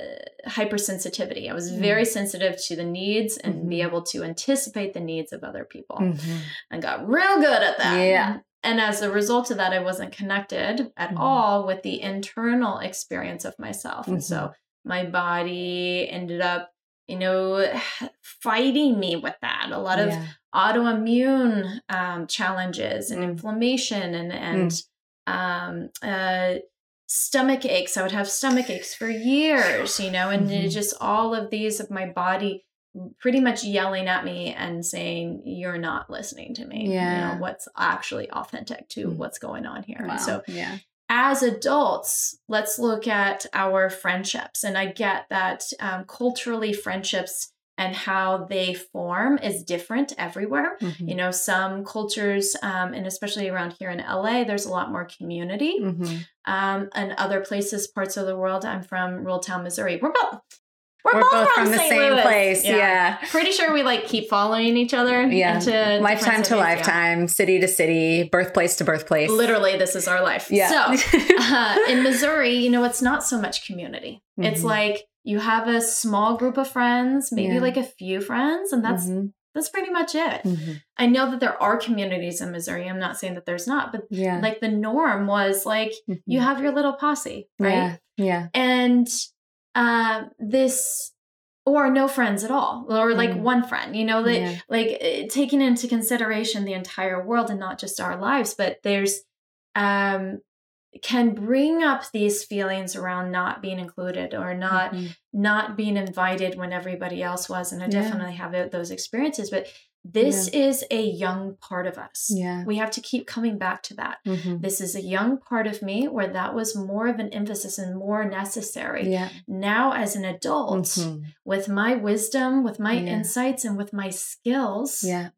hypersensitivity. I was mm-hmm. very sensitive to the needs and mm-hmm. be able to anticipate the needs of other people. Mm-hmm. I got real good at that. Yeah. And as a result of that, I wasn't connected at mm-hmm. all with the internal experience of myself. And so mm-hmm my body ended up you know fighting me with that a lot of yeah. autoimmune um, challenges and mm. inflammation and and mm. um, uh, stomach aches i would have stomach aches for years you know and mm-hmm. just all of these of my body pretty much yelling at me and saying you're not listening to me yeah you know what's actually authentic to mm. what's going on here wow. so yeah as adults, let's look at our friendships. And I get that um, culturally, friendships and how they form is different everywhere. Mm-hmm. You know, some cultures, um, and especially around here in LA, there's a lot more community. Mm-hmm. Um, and other places, parts of the world, I'm from rural town, Missouri. We're both we're, We're both, both, from, the St. same Louis. place. Yeah. yeah. Pretty sure we like keep following each other. Yeah. lifetime to lifetime, yeah. city to city, birthplace to birthplace. Literally, this is our life. Yeah. So uh, in Missouri, you know, it's not so much community. Mm-hmm. It's like you have a small group of friends, maybe yeah. like a few friends, and that's mm-hmm. that's pretty much it. Mm-hmm. I know that there are communities in Missouri. I'm not saying that there's not, but yeah. like the norm was like you mm-hmm. have your little posse, right? Yeah. yeah. And uh, this or no friends at all or like mm. one friend you know that yeah. like eh, taking into consideration the entire world and not just our lives but there's um can bring up these feelings around not being included or not mm-hmm. not being invited when everybody else was and i yeah. definitely have those experiences but this yeah. is a young part of us. Yeah. We have to keep coming back to that. Mm-hmm. This is a young part of me where that was more of an emphasis and more necessary. Yeah. Now, as an adult, mm-hmm. with my wisdom, with my yeah. insights, and with my skills, yeah.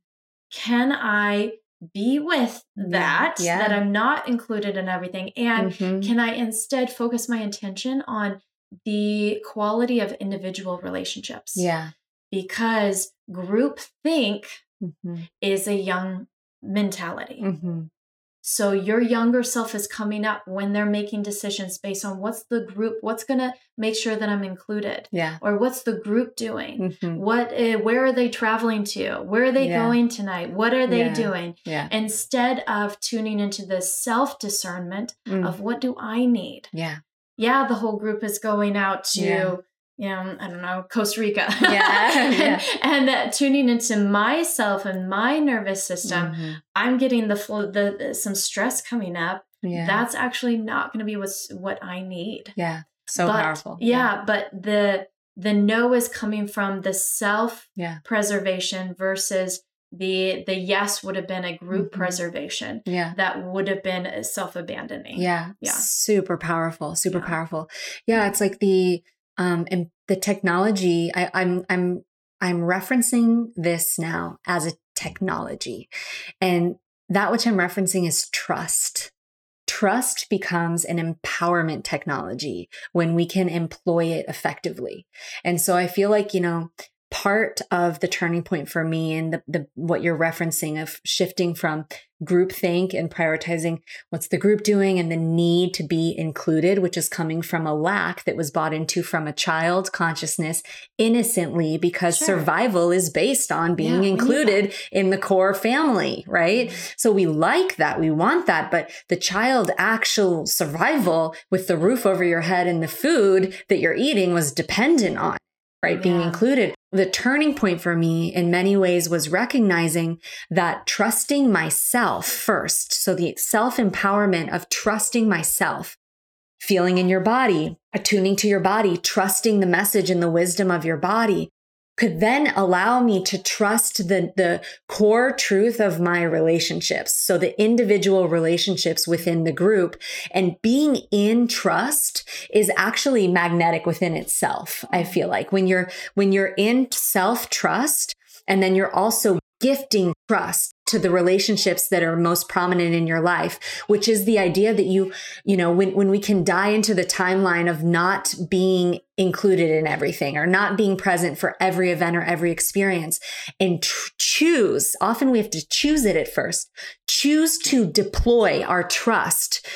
can I be with that, yeah. that I'm not included in everything? And mm-hmm. can I instead focus my attention on the quality of individual relationships? Yeah because group think mm-hmm. is a young mentality. Mm-hmm. So your younger self is coming up when they're making decisions based on what's the group, what's going to make sure that I'm included, yeah, or what's the group doing, mm-hmm. what, uh, where are they traveling to, where are they yeah. going tonight, what are they yeah. doing, yeah. instead of tuning into the self discernment mm. of what do I need, yeah, yeah, the whole group is going out to you know, I don't know, Costa Rica. Yeah. and, yeah. and uh, tuning into myself and my nervous system, mm-hmm. I'm getting the, the, the some stress coming up. Yeah. That's actually not going to be what's what I need. Yeah. So but, powerful. Yeah, yeah, but the the no is coming from the self yeah. preservation versus the the yes would have been a group mm-hmm. preservation yeah that would have been self-abandoning yeah yeah super powerful super yeah. powerful yeah it's like the um, and the technology, I, I'm, I'm, I'm referencing this now as a technology. And that which I'm referencing is trust. Trust becomes an empowerment technology when we can employ it effectively. And so I feel like, you know, part of the turning point for me and the, the what you're referencing of shifting from group think and prioritizing what's the group doing and the need to be included, which is coming from a lack that was bought into from a child consciousness innocently because sure. survival is based on being yeah, included in the core family, right? Mm-hmm. So we like that. We want that. But the child actual survival with the roof over your head and the food that you're eating was dependent on right? Yeah. Being included. The turning point for me in many ways was recognizing that trusting myself first. So the self empowerment of trusting myself, feeling in your body, attuning to your body, trusting the message and the wisdom of your body could then allow me to trust the, the core truth of my relationships. So the individual relationships within the group and being in trust is actually magnetic within itself. I feel like when you're, when you're in self trust and then you're also gifting trust to the relationships that are most prominent in your life, which is the idea that you, you know, when, when we can die into the timeline of not being included in everything or not being present for every event or every experience and tr- choose, often we have to choose it at first, choose to deploy our trust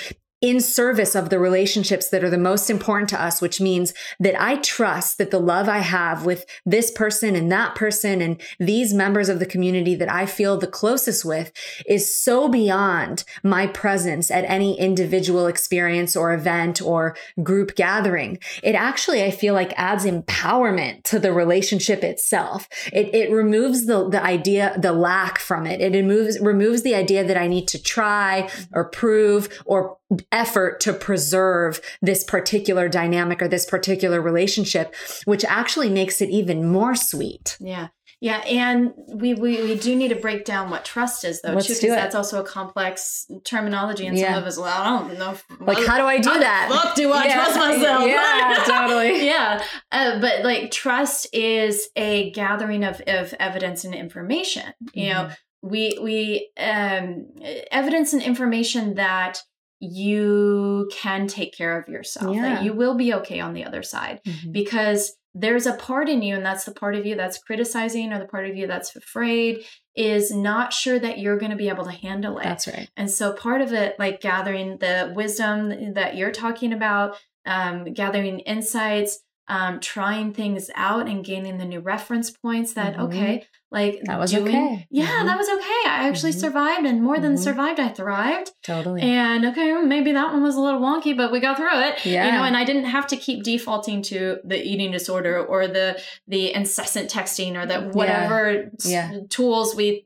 in service of the relationships that are the most important to us, which means that I trust that the love I have with this person and that person and these members of the community that I feel the closest with is so beyond my presence at any individual experience or event or group gathering. It actually, I feel like adds empowerment to the relationship itself. It, it removes the, the idea, the lack from it. It removes, removes the idea that I need to try or prove or effort to preserve this particular dynamic or this particular relationship, which actually makes it even more sweet. Yeah. Yeah, and we, we we do need to break down what trust is, though, Let's too, because that's also a complex terminology, and yeah. some of us, well, I don't know. Like, how do I do that? fuck do I yeah. trust myself? Yeah, totally. yeah, uh, but like trust is a gathering of of evidence and information. You mm-hmm. know, we we um evidence and information that you can take care of yourself yeah. that you will be okay on the other side mm-hmm. because there's a part in you and that's the part of you that's criticizing or the part of you that's afraid is not sure that you're going to be able to handle it that's right and so part of it like gathering the wisdom that you're talking about um, gathering insights um, trying things out and gaining the new reference points that mm-hmm. okay like that was doing, okay yeah mm-hmm. that was okay i actually mm-hmm. survived and more than mm-hmm. survived i thrived totally and okay maybe that one was a little wonky but we got through it yeah you know and i didn't have to keep defaulting to the eating disorder or the the incessant texting or the whatever yeah. Yeah. tools we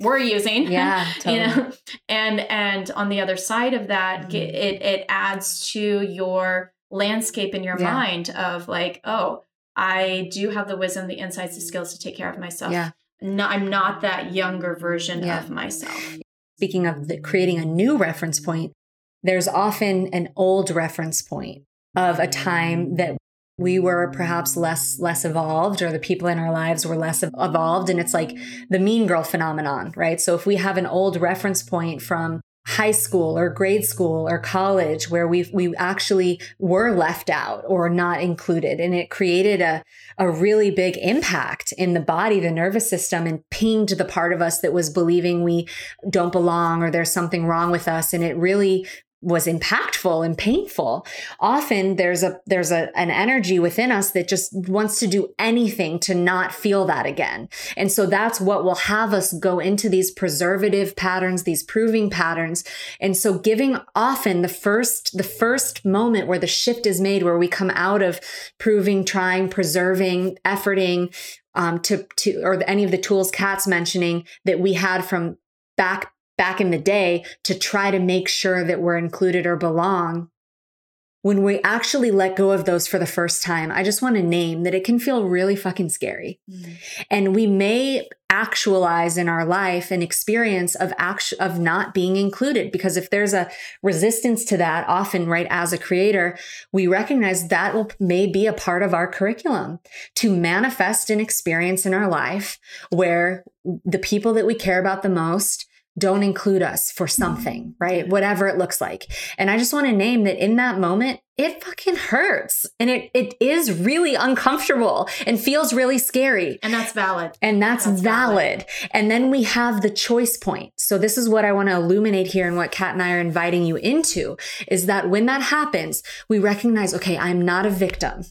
were using yeah totally. you know and and on the other side of that mm-hmm. it it adds to your landscape in your yeah. mind of like, oh, I do have the wisdom, the insights, the skills to take care of myself. Yeah. No, I'm not that younger version yeah. of myself. Speaking of the, creating a new reference point, there's often an old reference point of a time that we were perhaps less less evolved or the people in our lives were less evolved and it's like the mean girl phenomenon right so if we have an old reference point from high school or grade school or college where we we actually were left out or not included. And it created a a really big impact in the body the nervous system and pinged the part of us that was believing we don't belong or there's something wrong with us. And it really was impactful and painful often there's a there's a an energy within us that just wants to do anything to not feel that again. And so that's what will have us go into these preservative patterns these proving patterns. And so giving often the first the first moment where the shift is made where we come out of proving trying preserving efforting um, to to or any of the tools Cat's mentioning that we had from back back in the day to try to make sure that we're included or belong. When we actually let go of those for the first time, I just want to name that it can feel really fucking scary. Mm. And we may actualize in our life an experience of act- of not being included because if there's a resistance to that often right as a creator we recognize that will may be a part of our curriculum to manifest an experience in our life where the people that we care about the most don't include us for mm-hmm. something, right? Whatever it looks like. And I just want to name that in that moment, it fucking hurts and it, it is really uncomfortable and feels really scary. And that's valid. And that's, that's valid. valid. And then we have the choice point. So this is what I want to illuminate here and what Cat and I are inviting you into is that when that happens, we recognize, okay, I'm not a victim.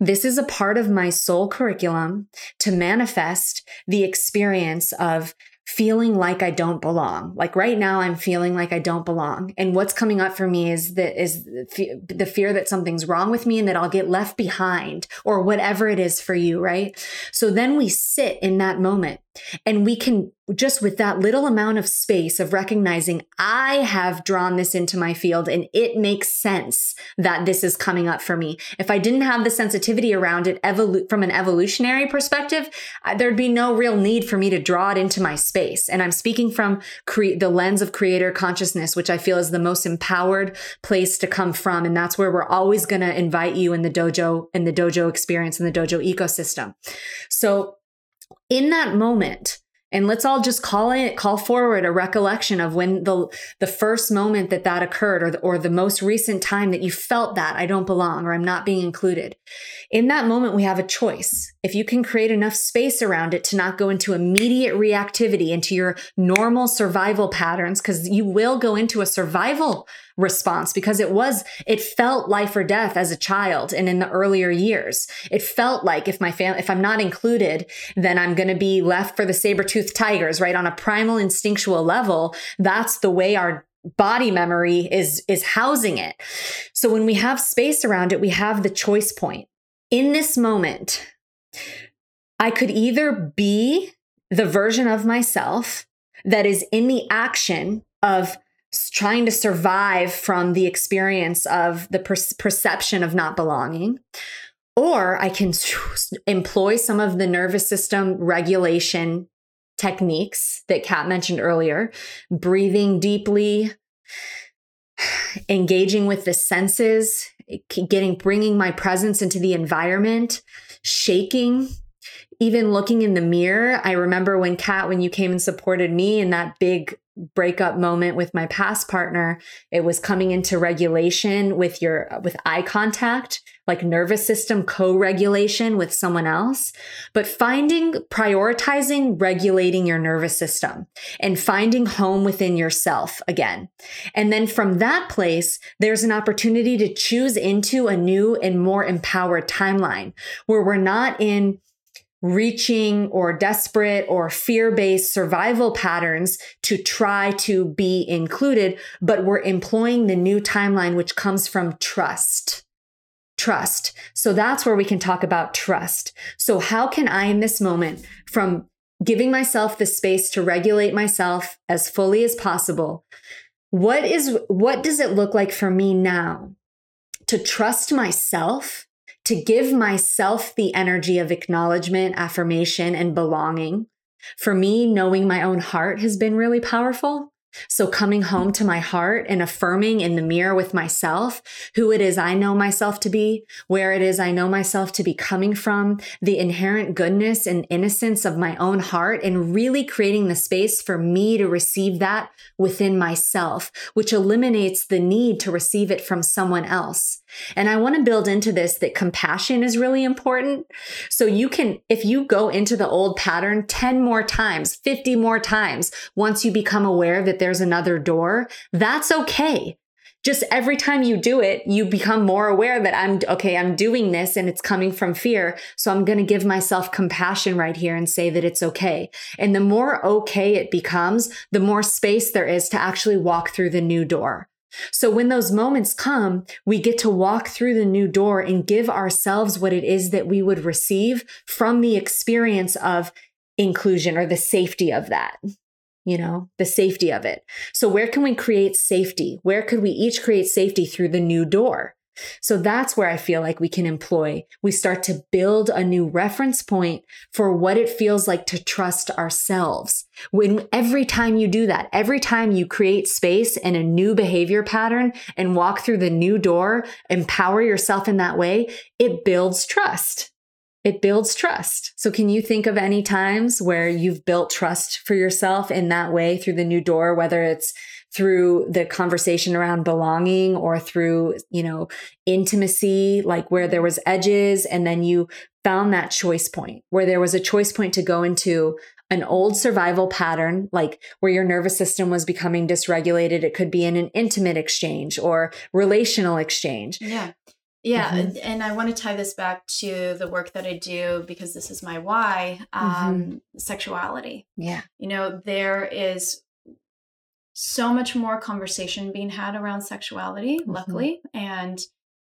This is a part of my soul curriculum to manifest the experience of feeling like I don't belong. Like right now, I'm feeling like I don't belong. And what's coming up for me is that is the fear that something's wrong with me and that I'll get left behind or whatever it is for you. Right. So then we sit in that moment and we can just with that little amount of space of recognizing I have drawn this into my field and it makes sense that this is coming up for me. If I didn't have the sensitivity around it evolu- from an evolutionary perspective, there'd be no real need for me to draw it into my space. And I'm speaking from cre- the lens of creator consciousness, which I feel is the most empowered place to come from. And that's where we're always going to invite you in the dojo, in the dojo experience, in the dojo ecosystem. So in that moment, and let's all just call it call forward a recollection of when the the first moment that that occurred or the, or the most recent time that you felt that I don't belong or I'm not being included. In that moment we have a choice if you can create enough space around it to not go into immediate reactivity into your normal survival patterns because you will go into a survival response because it was it felt life or death as a child and in the earlier years. It felt like if my family if i'm not included then i'm going to be left for the saber-toothed tigers right? On a primal instinctual level that's the way our body memory is is housing it. So when we have space around it we have the choice point. In this moment I could either be the version of myself that is in the action of trying to survive from the experience of the per- perception of not belonging, or I can employ some of the nervous system regulation techniques that Cat mentioned earlier, breathing deeply, engaging with the senses, getting bringing my presence into the environment, shaking, even looking in the mirror. I remember when Cat, when you came and supported me in that big breakup moment with my past partner, it was coming into regulation with your with eye contact, like nervous system co-regulation with someone else, but finding prioritizing regulating your nervous system and finding home within yourself again. And then from that place, there's an opportunity to choose into a new and more empowered timeline where we're not in reaching or desperate or fear based survival patterns to try to be included, but we're employing the new timeline, which comes from trust. Trust. So that's where we can talk about trust. So, how can I, in this moment, from giving myself the space to regulate myself as fully as possible, what is what does it look like for me now to trust myself to give myself the energy of acknowledgement, affirmation, and belonging. For me, knowing my own heart has been really powerful. So coming home to my heart and affirming in the mirror with myself who it is I know myself to be, where it is I know myself to be coming from, the inherent goodness and innocence of my own heart and really creating the space for me to receive that within myself, which eliminates the need to receive it from someone else. And I want to build into this that compassion is really important. So you can, if you go into the old pattern 10 more times, 50 more times, once you become aware that there's another door, that's okay. Just every time you do it, you become more aware that I'm okay, I'm doing this and it's coming from fear. So I'm going to give myself compassion right here and say that it's okay. And the more okay it becomes, the more space there is to actually walk through the new door. So when those moments come, we get to walk through the new door and give ourselves what it is that we would receive from the experience of inclusion or the safety of that. You know, the safety of it. So where can we create safety? Where could we each create safety through the new door? So that's where I feel like we can employ. We start to build a new reference point for what it feels like to trust ourselves. When every time you do that, every time you create space and a new behavior pattern and walk through the new door, empower yourself in that way, it builds trust. it builds trust. So, can you think of any times where you've built trust for yourself in that way through the new door, whether it's through the conversation around belonging or through, you know, intimacy, like where there was edges and then you found that choice point where there was a choice point to go into an old survival pattern, like where your nervous system was becoming dysregulated. It could be in an intimate exchange or relational exchange. Yeah. Yeah. Mm-hmm. And I want to tie this back to the work that I do because this is my why um, mm-hmm. sexuality. Yeah. You know, there is so much more conversation being had around sexuality, mm-hmm. luckily. And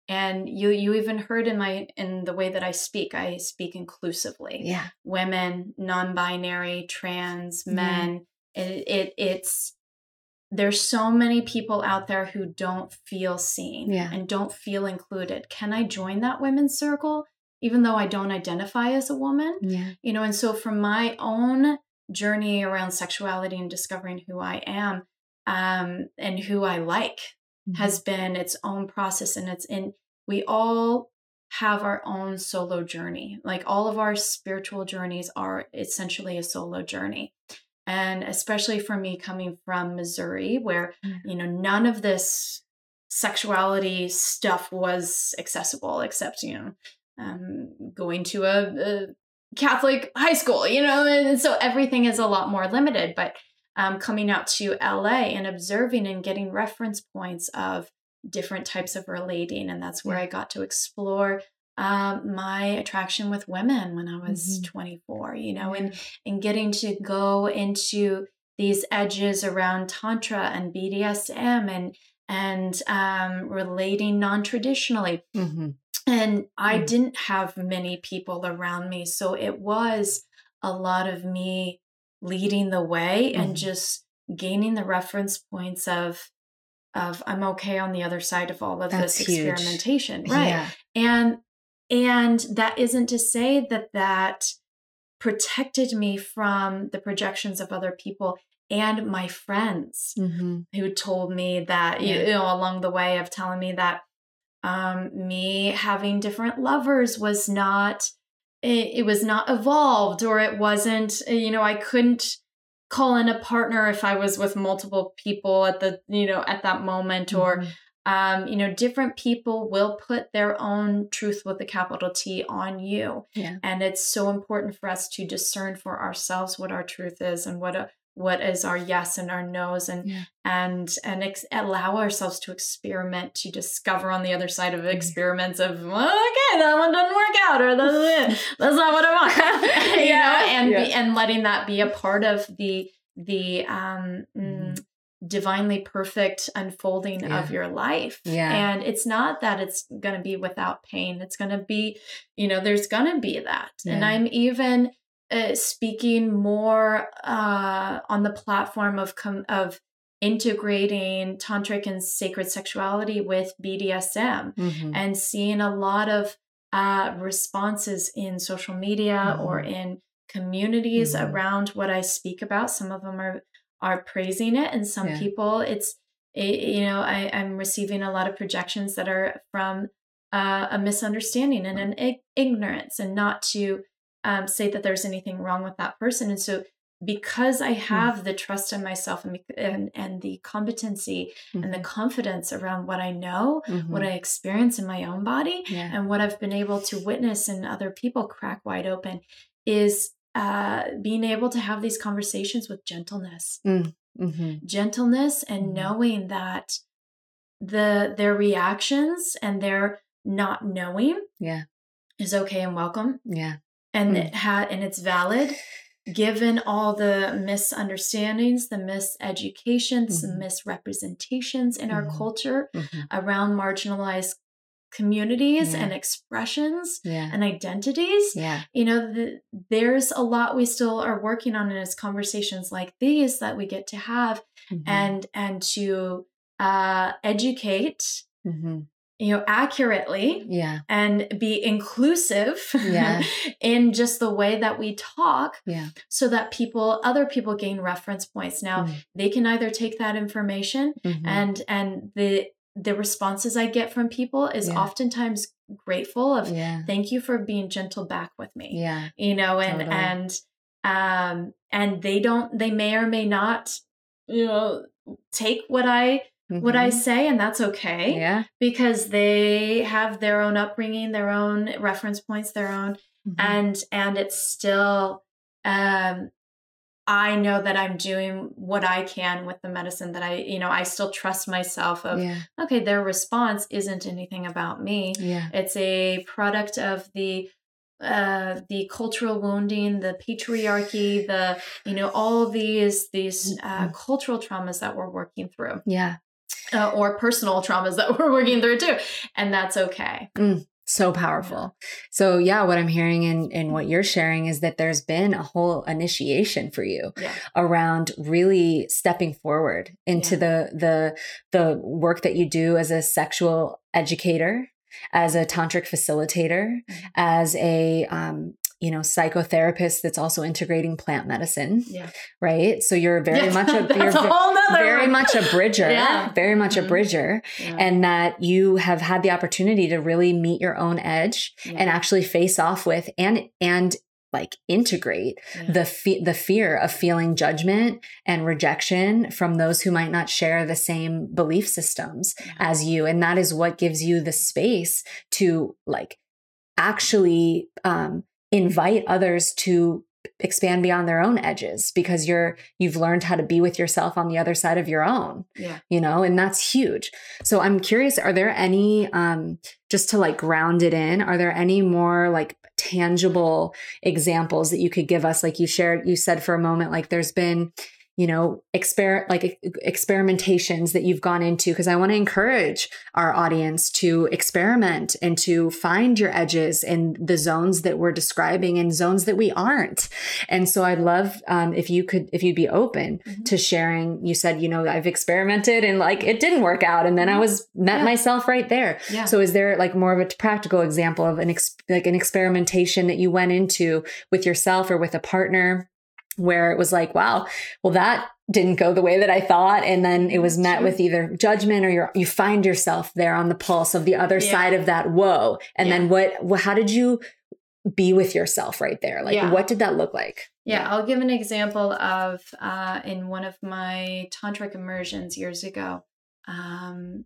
and you you even heard in my in the way that i speak i speak inclusively yeah women non-binary trans men it, it it's there's so many people out there who don't feel seen yeah. and don't feel included can i join that women's circle even though i don't identify as a woman yeah you know and so from my own journey around sexuality and discovering who i am um, and who i like mm-hmm. has been its own process and it's in we all have our own solo journey like all of our spiritual journeys are essentially a solo journey and especially for me coming from missouri where mm-hmm. you know none of this sexuality stuff was accessible except you know um, going to a, a, catholic high school you know and so everything is a lot more limited but um, coming out to LA and observing and getting reference points of different types of relating. And that's where I got to explore um, my attraction with women when I was mm-hmm. 24, you know, and, and getting to go into these edges around Tantra and BDSM and, and um, relating non traditionally. Mm-hmm. And I mm-hmm. didn't have many people around me. So it was a lot of me leading the way mm-hmm. and just gaining the reference points of of I'm okay on the other side of all of That's this huge. experimentation right yeah. and and that isn't to say that that protected me from the projections of other people and my friends mm-hmm. who told me that yeah. you know along the way of telling me that um, me having different lovers was not it, it was not evolved or it wasn't you know i couldn't call in a partner if i was with multiple people at the you know at that moment mm-hmm. or um, you know different people will put their own truth with a capital t on you yeah. and it's so important for us to discern for ourselves what our truth is and what a, what is our yes and our no's and yeah. and and ex- allow ourselves to experiment to discover on the other side of mm-hmm. experiments of well, okay that one doesn't work out or that's, that's not what I want. You yeah. know and yeah. be, and letting that be a part of the the um mm, mm divinely perfect unfolding of your life. Yeah. And it's not that it's going to be without pain. It's going to be you know there's going to be that. And i'm even uh, speaking more uh, on the platform of com- of integrating tantric and sacred sexuality with BDSM mm-hmm. and seeing a lot of uh, responses in social media mm-hmm. or in communities mm-hmm. around what I speak about. Some of them are are praising it, and some yeah. people it's it, you know I, I'm receiving a lot of projections that are from uh, a misunderstanding and an ignorance, and not to um, say that there's anything wrong with that person. And so because I hmm. have mm. the trust in myself and, and, and the competency mm-hmm. and the mm-hmm. confidence around what I know, mm-hmm. what I experience in my own body, yeah. and what I've been able to witness in other people crack wide open, is uh, being able to have these conversations with gentleness, mm. mm-hmm. gentleness, and mm-hmm. knowing that the their reactions and their not knowing, yeah, is okay and welcome. Yeah and mm. it had and it's valid given all the misunderstandings the miseducations mm-hmm. the misrepresentations in mm-hmm. our culture mm-hmm. around marginalized communities yeah. and expressions yeah. and identities yeah you know the, there's a lot we still are working on and it's conversations like these that we get to have mm-hmm. and and to uh educate mm-hmm you know accurately yeah and be inclusive yeah in just the way that we talk yeah so that people other people gain reference points now mm they can either take that information mm-hmm. and and the the responses I get from people is Yeah. oftentimes grateful of Yeah. thank you for being gentle back with me. Yeah. You know, and Totally. and um and they don't they may or may not, you know, take what I what I Mhm. say and that's okay Yeah. because they have their own upbringing, their own reference points, their own Mhm. and and it's still um I know that I'm doing what I can with the medicine that I, you know, I still trust myself of yeah. okay, their response isn't anything about me. Yeah. It's a product of the uh the cultural wounding the patriarchy the you know all these these uh, cultural traumas that we're working through Yeah. Uh, or personal traumas that we're working through too and that's okay So powerful. So yeah, what I'm hearing in, in what you're sharing is that there's been a whole initiation for you yeah around really stepping forward into the the the work that you do as a sexual educator, as a tantric facilitator, Mhm. as a um, you know psychotherapist that's also integrating plant medicine, yeah right? So you're very Yeah, much a you're a very one. much a bridger, Yeah. very much a Mhm. bridger, and that you have had the opportunity to really meet your own edge and actually face off with and and like integrate Yeah. the fe- the fear of feeling judgment and rejection from those who might not share the same belief systems Yeah. as you and that is what gives you the space to like actually um invite others to expand beyond their own edges because you're you've learned how to be with yourself on the other side of your own yeah. you know and that's huge. So i'm curious are there any um just to like ground it in are there any more like tangible examples that you could give us? Like you shared you said for a moment like there's been you know exper like experimentations that you've gone into because i want to encourage our audience to experiment and to find your edges in the zones that we're describing and zones that we aren't and so i'd love um, if you could if you'd be open Mhm. to sharing you said you know i've experimented and like it didn't work out and then i Mhm. was met Yeah. myself right there yeah so is there like more of a practical example of an ex- like an experimentation that you went into with yourself or with a partner where it was like, wow, well that didn't go the way that I thought and then it was met with either judgment or you you find yourself there on the pulse of the other Yeah. side of that whoa. And then what wh- how did you be with yourself right there? Like Yeah. what did that look like? Yeah, I'll give an example of uh, in one of my tantric immersions years ago. Um,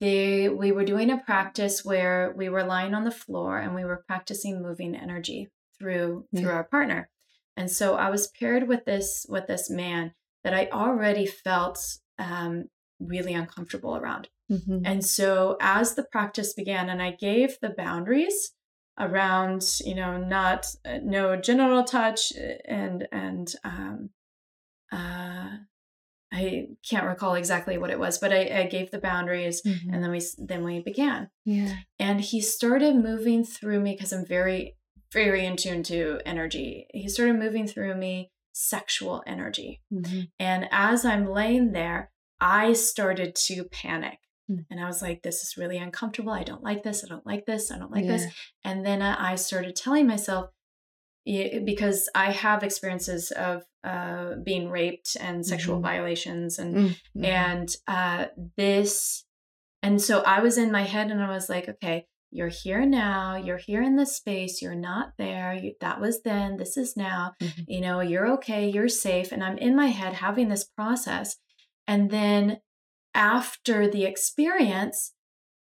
they we were doing a practice where we were lying on the floor and we were practicing moving energy through Yeah. through our partner. And so I was paired with this with this man that I already felt um, really uncomfortable around. Mhm. And so as the practice began and I gave the boundaries around, you know, not uh, no genital touch uh, and and um uh I can't recall exactly what it was, but I, I gave the boundaries Mhm. and then we then we began. Yeah. And he started moving through me because I'm very very in tune to energy. He started moving through me sexual energy. Mhm. And as I'm laying there, I started to panic. Mm. And I was like, this is really uncomfortable. I don't like this. I don't like this. I don't like this. And then I started telling myself, because I have experiences of uh, being raped and sexual Mhm. violations and Mm, mhm. and uh, this and so i was in my head and i was like okay you're here now you're here in this space you're not there you, that was then this is now Mhm. you know you're okay you're safe and i'm in my head having this process and then after the experience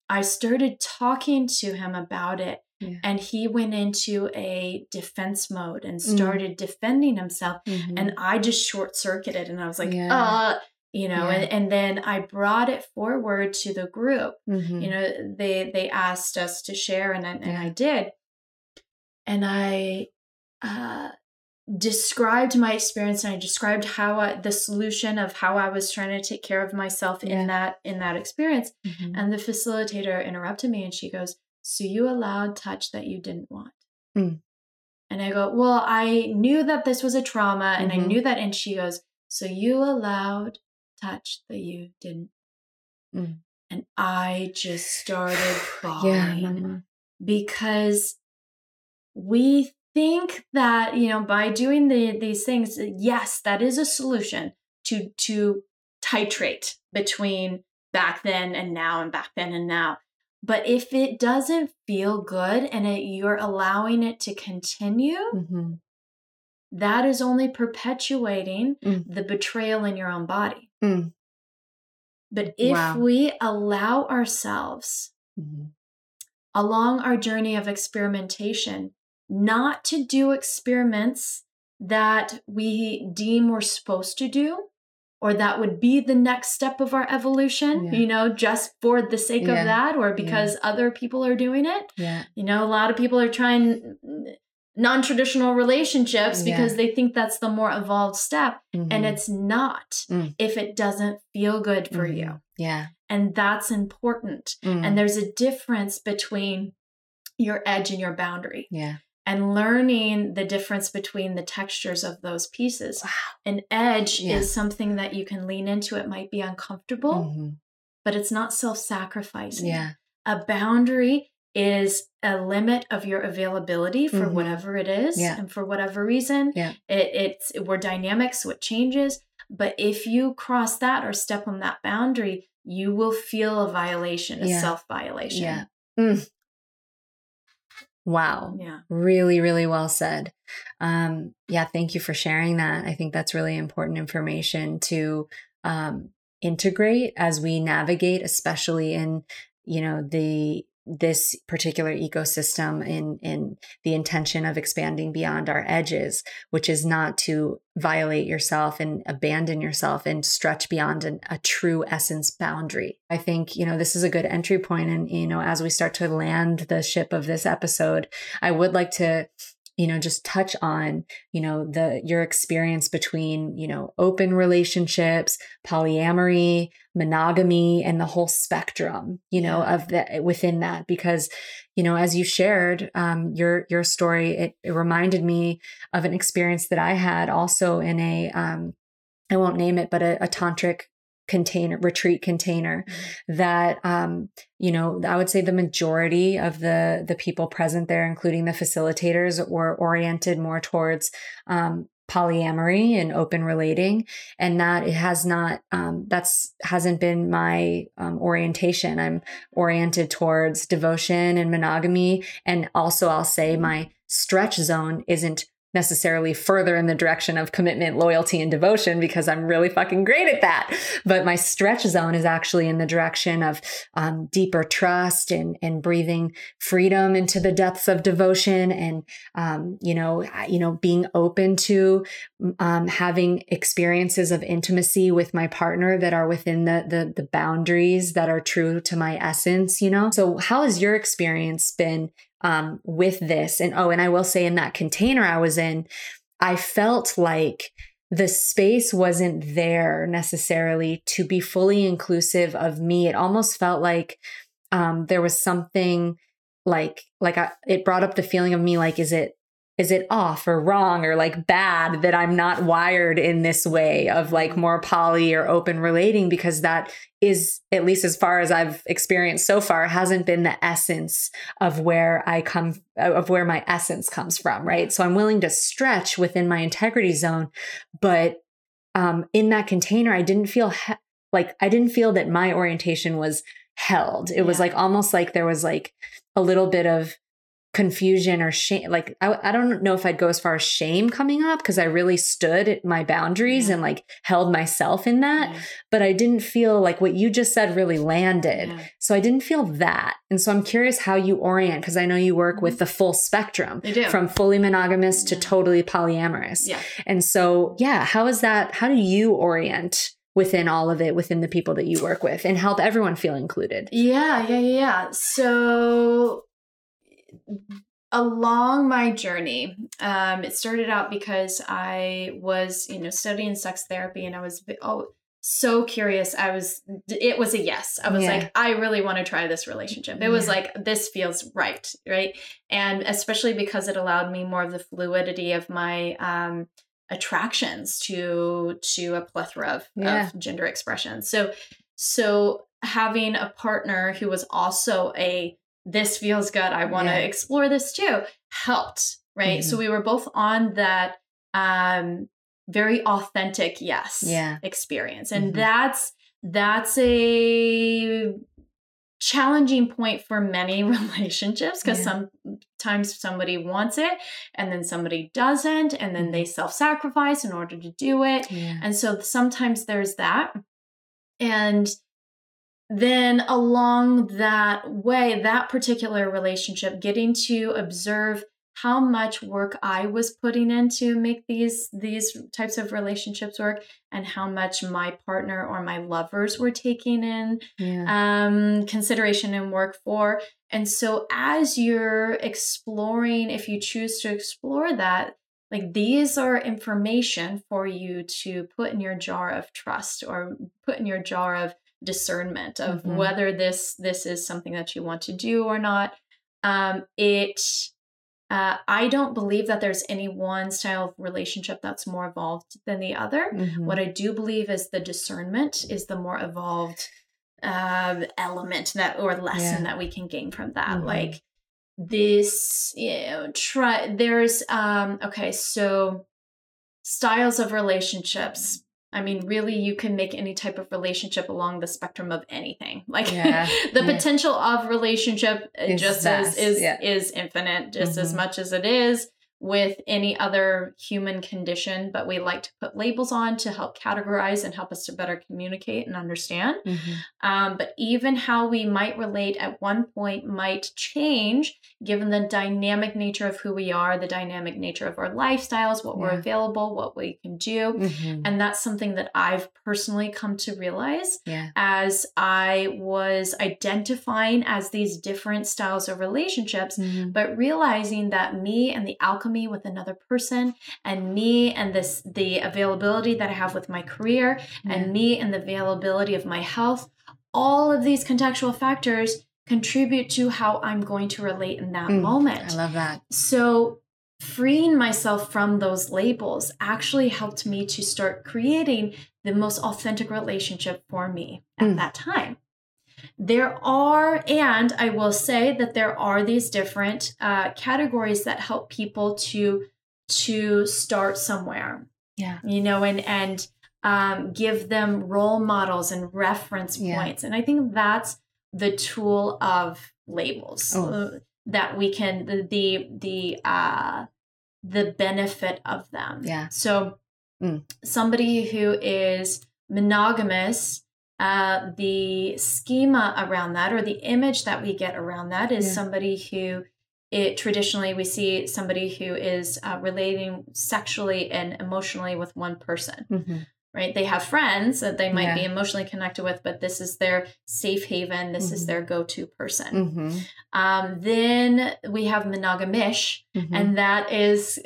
i started talking to him about it Yeah. and he went into a defense mode and Mm. started defending himself Mhm. and I just short circuited and I was like, Yeah. uh, you know, Yeah. and, and then I brought it forward to the group. Mhm. You know, they they asked us to share and I, and Yeah. I did. And I uh described my experience and I described how I, the solution of how I was trying to take care of myself Yeah. in that in that experience. Mhm. And the facilitator interrupted me and she goes, So you allowed touch that you didn't want? Mm. And I go, Well, I knew that this was a trauma and I Mhm. knew that. And she goes, So you allowed touch that you didn't. Mm. And I just started yeah. bawling Mama. because we think that you know by doing the these things yes that is a solution to to titrate between back then and now and back then and now. But if it doesn't feel good and it, you're allowing it to continue, mm-hmm. that is only perpetuating mm. the betrayal in your own body. Mm. But if wow. we allow ourselves mm-hmm. along our journey of experimentation not to do experiments that we deem we're supposed to do, or that would be the next step of our evolution, yeah. you know, just for the sake yeah. of that or because yeah. other people are doing it. Yeah. You know, a lot of people are trying non-traditional relationships because they think that's the more evolved step mm-hmm. and it's not mm. if it doesn't feel good for mm-hmm. you. Yeah. And that's important. Mm. And there's a difference between your edge and your boundary. Yeah and learning the difference between the textures of those pieces. Wow. An edge yeah. is something that you can lean into. It might be uncomfortable, mm-hmm. but it's not self sacrificing. Yeah. A boundary is a limit of your availability for mm-hmm. whatever it is yeah. and for whatever reason. Yeah. It, it's we're dynamic, so it changes. But if you cross that or step on that boundary, you will feel a violation, a yeah. self violation. Yeah. Mm, Wow. Yeah. Really, really well said. Um, yeah, thank you for sharing that. I think that's really important information to um, integrate as we navigate, especially in, you know, the this particular ecosystem in in the intention of expanding beyond our edges which is not to violate yourself and abandon yourself and stretch beyond an, a true essence boundary. I think you know this is a good entry point and you know as we start to land the ship of this episode i would like to you know just touch on you know the your experience between you know open relationships polyamory monogamy and the whole spectrum you know yeah. of that within that because you know as you shared um, your your story it, it, reminded me of an experience that i had also in a um, I won't name it, but a, a tantric container retreat container mm-hmm. that um you know i would say the majority of the the people present there including the facilitators were oriented more towards um polyamory and open relating and that it has not um, that's hasn't been my um, orientation i'm oriented towards devotion and monogamy and also i'll say my stretch zone isn't necessarily further in the direction of commitment, loyalty, and devotion because I'm really fucking great at that. But my stretch zone is actually in the direction of um, deeper trust and and breathing freedom into the depths of devotion, and um, you know, you know, being open to um, having experiences of intimacy with my partner that are within the, the the boundaries that are true to my essence. You know, so how has your experience been um, with this. And oh, and I will say in that container I was in, I felt like the space wasn't there necessarily to be fully inclusive of me. It almost felt like um, there was something like like I, it brought up the feeling of me like is it is it off or wrong or like bad that I'm not wired in this way of like more poly or open relating because that is at least as far as I've experienced so far hasn't been the essence of where I come of where my essence comes from, right? So I'm willing to stretch within my integrity zone, but um in that container I didn't feel he- like I didn't feel that my orientation was held. It yeah. was like almost like there was like a little bit of confusion or shame like I, I don't know if i'd go as far as shame coming up because i really stood at my boundaries yeah. and like held myself in that yeah. but i didn't feel like what you just said really landed yeah. so i didn't feel that and so i'm curious how you orient because i know you work with mm-hmm. the full spectrum from fully monogamous to totally polyamorous yeah and so yeah how is that how do you orient within all of it within the people that you work with and help everyone feel included yeah yeah yeah so along my journey, um, it started out because I was, you know, studying sex therapy and I was oh so curious. I was, it was a yes. I was yeah. like, I really want to try this relationship. It yeah. was like, this feels right. Right. And especially because it allowed me more of the fluidity of my, um, attractions to to a plethora of, yeah. of gender expressions so so having a partner who was also a this feels good. I want to yeah. explore this too. Helped, right? Mm-hmm. So we were both on that um very authentic yes yeah. experience. And mm-hmm. that's that's a challenging point for many relationships because yeah. sometimes somebody wants it and then somebody doesn't and then they mm-hmm. self-sacrifice in order to do it yeah. and so sometimes there's that and then along that way that particular relationship getting to observe how much work I was putting in to make these these types of relationships work and how much my partner or my lovers were taking in yeah. um, consideration and work for. And so as you're exploring, if you choose to explore that, like these are information for you to put in your jar of trust or put in your jar of discernment of mm-hmm. whether this this is something that you want to do or not. Um, it uh, I don't believe that there's any one style of relationship that's more evolved than the other. Mm-hmm. What I do believe is the discernment is the more evolved uh, element that or lesson yeah. that we can gain from that. Mm-hmm. Like this, you know, try. There's um. Okay, so styles of relationships I mean, really, you can make any type of relationship along the spectrum of anything. Like yeah, the yeah. potential of relationship it's just vast, is is, yeah. is infinite, just mm-hmm. as much as it is with any other human condition, but we like to put labels on to help categorize and help us to better communicate and understand. Mm-hmm. Um, but even how we might relate at one point might change given the dynamic nature of who we are, the dynamic nature of our lifestyles, what yeah. we're available, what we can do. Mm-hmm. And that's something that I've personally come to realize yeah. as I was identifying as these different styles of relationships, mm-hmm. but realizing that me and the alchemy with another person and me and this the availability that I have with my career yeah. and me and the availability of my health all of these contextual factors contribute to how I'm going to relate in that mm, moment. I love that. So, freeing myself from those labels actually helped me to start creating the most authentic relationship for me at mm. that time. There are, and I will say that there are these different uh, categories that help people to to start somewhere. Yeah, you know, and and um, give them role models and reference yeah. points, and I think that's the tool of labels oh. Uh, that we can the the the uh the benefit of them. Yeah. So mm. somebody who is monogamous uh, the schema around that or the image that we get around that is yeah. somebody who it traditionally we see somebody who is uh, relating sexually and emotionally with one person mm-hmm right? They have friends that they might yeah. be emotionally connected with, but this is their safe haven. This mm-hmm. is their go to person. Mm-hmm. Um, then we have monogamish, mm-hmm. and that is.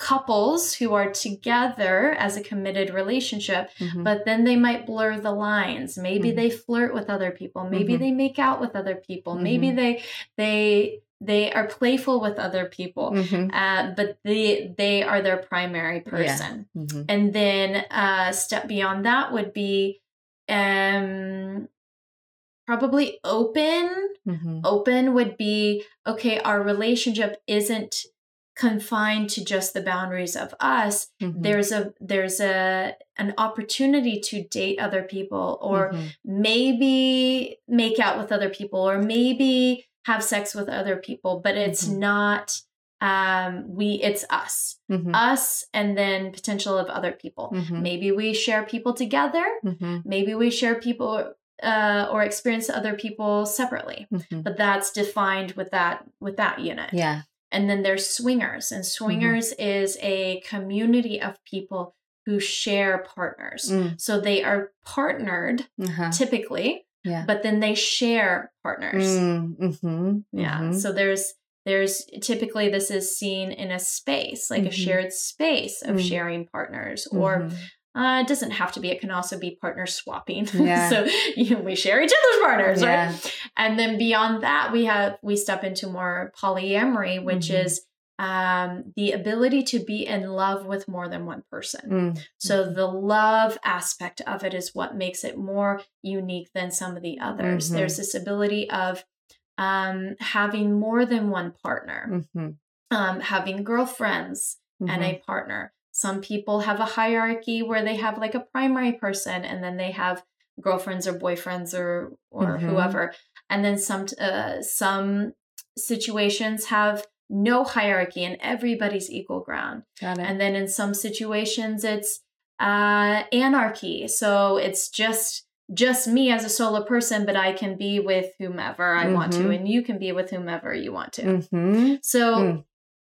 Couples who are together as a committed relationship, mm-hmm. but then they might blur the lines. Maybe mm-hmm. they flirt with other people. Maybe mm-hmm. they make out with other people. Maybe they they they are playful with other people mm-hmm. uh, but they they are their primary person yeah. mm-hmm. and then a uh, step beyond that would be um probably open mm-hmm. open would be okay our relationship isn't confined to just the boundaries of us mm-hmm. there's a there's a an opportunity to date other people or mm-hmm. maybe make out with other people or maybe have sex with other people, but it's mm-hmm. not um we it's us mm-hmm. us and then potential of other people mm-hmm. maybe we share people together mm-hmm. maybe we share people uh or experience other people separately but that's defined with that with that unit yeah and then there's swingers and mm-hmm. swingers is a community of people who share partners mm. so they are partnered uh-huh. typically yeah. But then they share partners. Mm, mm-hmm, yeah. Mm-hmm. So there's there's typically this is seen in a space, like mm-hmm. a shared space of mm. sharing partners or mm-hmm. Uh, it doesn't have to be. It can also be partner swapping. Yeah. so you know, we share each other's partners, yeah. right? And then beyond that, we have we step into more polyamory, which mm-hmm. is um, the ability to be in love with more than one person. Mm. So mm-hmm. the love aspect of it is what makes it more unique than some of the others. Mm-hmm. There's this ability of um, having more than one partner, mm-hmm. um, having girlfriends mm-hmm. and a mm-hmm. partner. Some people have a hierarchy where they have like a primary person and then they have girlfriends or boyfriends or or Mhm. whoever and then some uh, some situations have no hierarchy and everybody's equal ground Got it. and then in some situations it's uh anarchy so it's just just me as a solo person but i can be with whomever i want to Mhm. and you can be with whomever you want to mm-hmm. so Mm.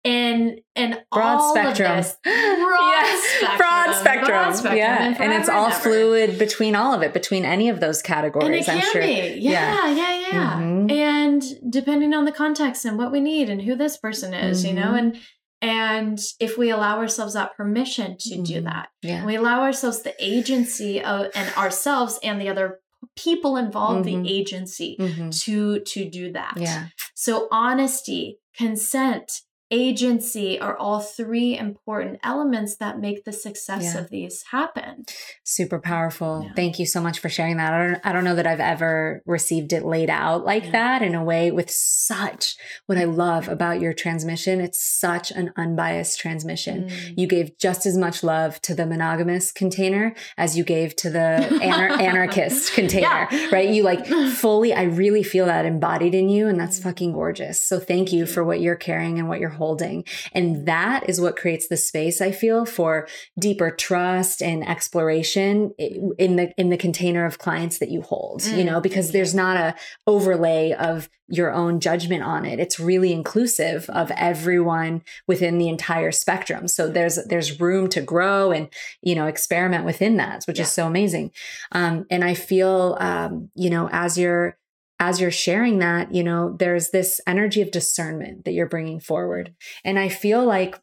In in broad all spectrum. this broad Yeah, spectrum broad spectrum. broad spectrum, yeah, and, and, it's all ever. fluid between all of it, between any of those categories. and it I'm can sure. be yeah yeah yeah, Mhm. and depending on the context and what we need and who this person is you know Mhm. and and if we allow ourselves that permission to do Mhm. that Yeah. we allow ourselves the agency of and ourselves and the other people involved Mhm. the agency Mhm. to to do that Yeah. so honesty consent agency are all three important elements that make the success Yeah. of these happen Super powerful. Yeah. Thank you so much for sharing that. I don't, I don't know that I've ever received it laid out like Yeah. that in a way with such what I love about your transmission. It's such an unbiased transmission. Mm. You gave just as much love to the monogamous container as you gave to the anar- anarchist container, right? You like fully, I really feel that embodied in you, and that's fucking gorgeous. So thank you for what you're carrying and what you're holding. And that is what creates the space, I feel, for deeper trust and exploration in the in the container of clients that you hold, you Mm. know, because there's not a overlay of your own judgment on it. It's really inclusive of everyone within the entire spectrum. So there's there's room to grow and you know experiment within that, which is so amazing. Um, and I feel um, you know as you're as you're sharing that, you know, there's this energy of discernment that you're bringing forward, and I feel like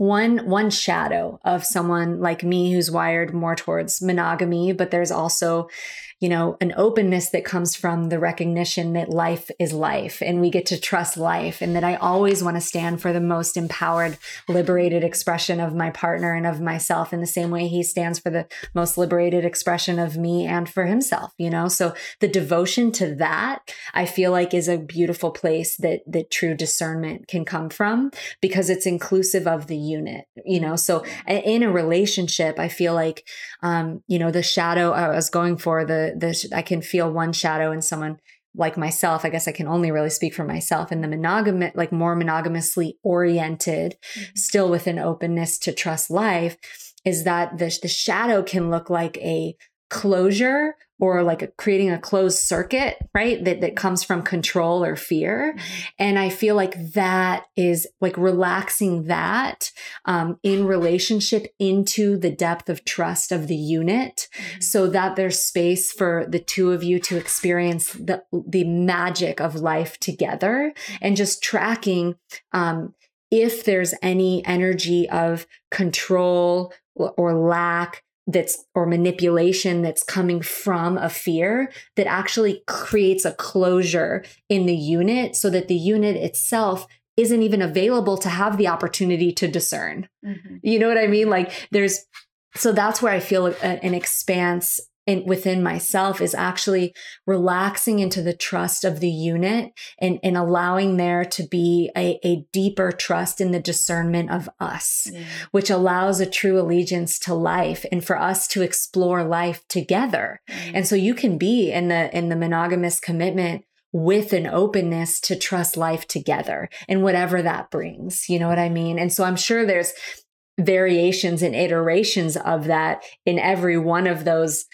one one shadow of someone like me who's wired more towards monogamy but there's also you know an openness that comes from the recognition that life is life and we get to trust life and that I always want to stand for the most empowered liberated expression of my partner and of myself in the same way he stands for the most liberated expression of me and for himself you know? So the devotion to that I feel like is a beautiful place that that true discernment can come from because it's inclusive of the unit you know? So in a relationship i feel like um you know the shadow i was going for the the i can feel one shadow in someone like myself. I guess i can only really speak for myself in the monogamous like more monogamously oriented mm-hmm. still with an openness to trust life is that the, the shadow can look like a closure or like a, creating a closed circuit right that, that comes from control or fear. And i feel like that is like relaxing that um, in relationship into the depth of trust of the unit so that there's space for the two of you to experience the the magic of life together and just tracking um, if there's any energy of control or, or lack that's or manipulation that's coming from a fear that actually creates a closure in the unit so that the unit itself isn't even available to have the opportunity to discern Mhm. you know what I mean? Like there's, so that's where I feel an expanse in, within myself is actually relaxing into the trust of the unit and, and allowing there to be a, a deeper trust in the discernment of us, Yeah. which allows a true allegiance to life and for us to explore life together. Mm. And so you can be in the, in the monogamous commitment with an openness to trust life together and whatever that brings. You know what I mean? And so I'm sure there's variations and iterations of that in every one of those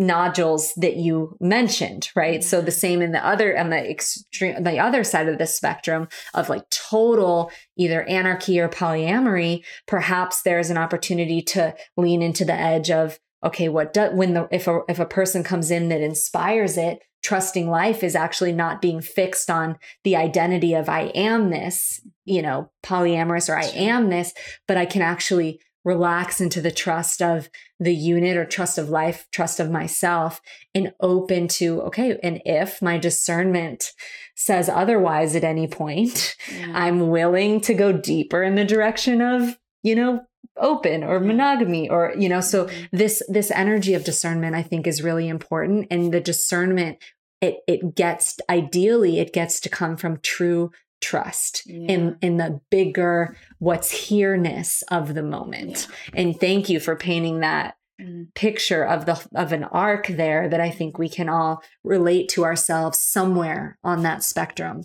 nodules that you mentioned right? So mm-hmm. the same in the other on the extreme the other side of the spectrum of like total either anarchy or polyamory perhaps there's an opportunity to lean into the edge of okay what do, when the if a if a person comes in that inspires it trusting life is actually not being fixed on the identity of i am this you know polyamorous or i am this but i can actually relax into the trust of the unit or trust of life trust of myself and open to okay and if my discernment says otherwise at any point Yeah. i'm willing to go deeper in the direction of you know open or monogamy or you know so Mhm. this this energy of discernment i think is really important and the discernment it it gets ideally it gets to come from true trust in in the bigger what's here-ness of the moment and thank you for painting that mm. picture of the of an arc there that I think we can all relate to ourselves somewhere on that spectrum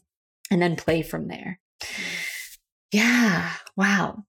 and then play from there. Yeah. Wow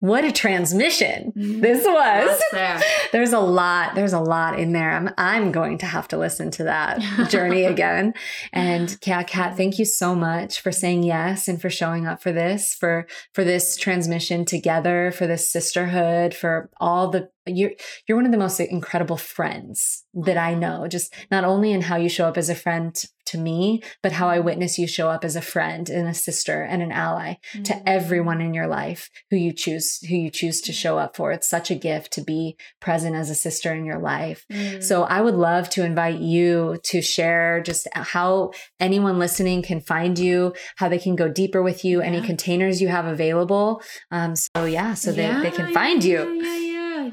what a transmission mm-hmm. this was. There. There's a lot. There's a lot in there. I'm I'm going to have to listen to that journey again. And Cat, Cat, thank you so much for saying yes and for showing up for this, for for this transmission together, for this sisterhood, for all the you're you're one of the most incredible friends that I know. Just not only in how you show up as a friend to me, but how I witness you show up as a friend and a sister and an ally mm-hmm. to everyone in your life who you choose who you choose to show up for. It's such a gift to be present as a sister in your life. Mm-hmm. So I would love to invite you to share just how anyone listening can find you, how they can go deeper with you, yeah. any containers you have available. Um, so yeah, so yeah, they, they can find yeah, you.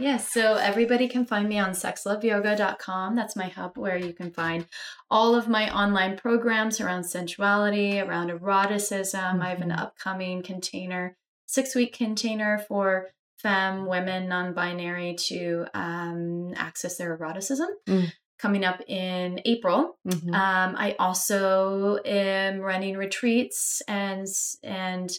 Yeah, yes. So everybody can find me on sexloveyoga.com. That's my hub where you can find all of my online programs around sensuality, around eroticism. Mm-hmm. I have an mm-hmm. upcoming container, six week container for femme, women, non binary to um, access their eroticism. Mm coming up in April. Mm-hmm. Um, I also am running retreats and and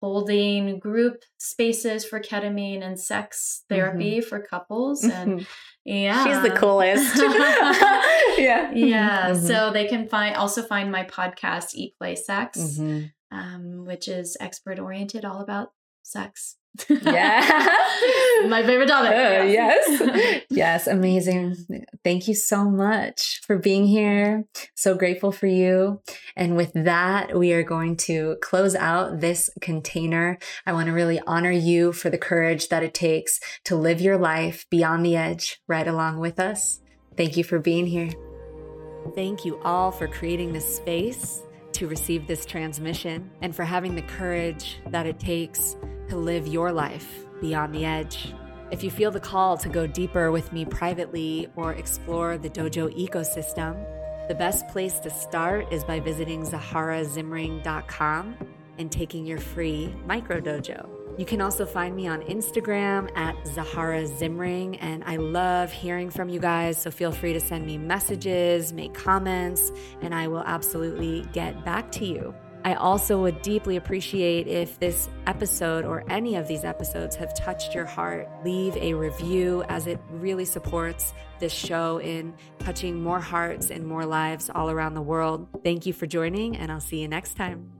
holding group spaces for ketamine and sex therapy mm-hmm. for couples and yeah she's the coolest yeah yeah mm-hmm. so they can find also find my podcast eat play sex mm-hmm. um, which is expert oriented all about sex yeah. My favorite topic. Uh, yes. yes. Amazing. Thank you so much for being here. So grateful for you. And with that, we are going to close out this container. I want to really honor you for the courage that it takes to live your life beyond the edge right along with us. Thank you for being here. Thank you all for creating this space to receive this transmission and for having the courage that it takes to live your life beyond the edge. If you feel the call to go deeper with me privately or explore the dojo ecosystem, the best place to start is by visiting zaharazimring.com and taking your free micro dojo. You can also find me on Instagram at Zahara Zimring, and I love hearing from you guys. So feel free to send me messages, make comments, and I will absolutely get back to you. I also would deeply appreciate if this episode or any of these episodes have touched your heart. Leave a review as it really supports this show in touching more hearts and more lives all around the world. Thank you for joining, and I'll see you next time.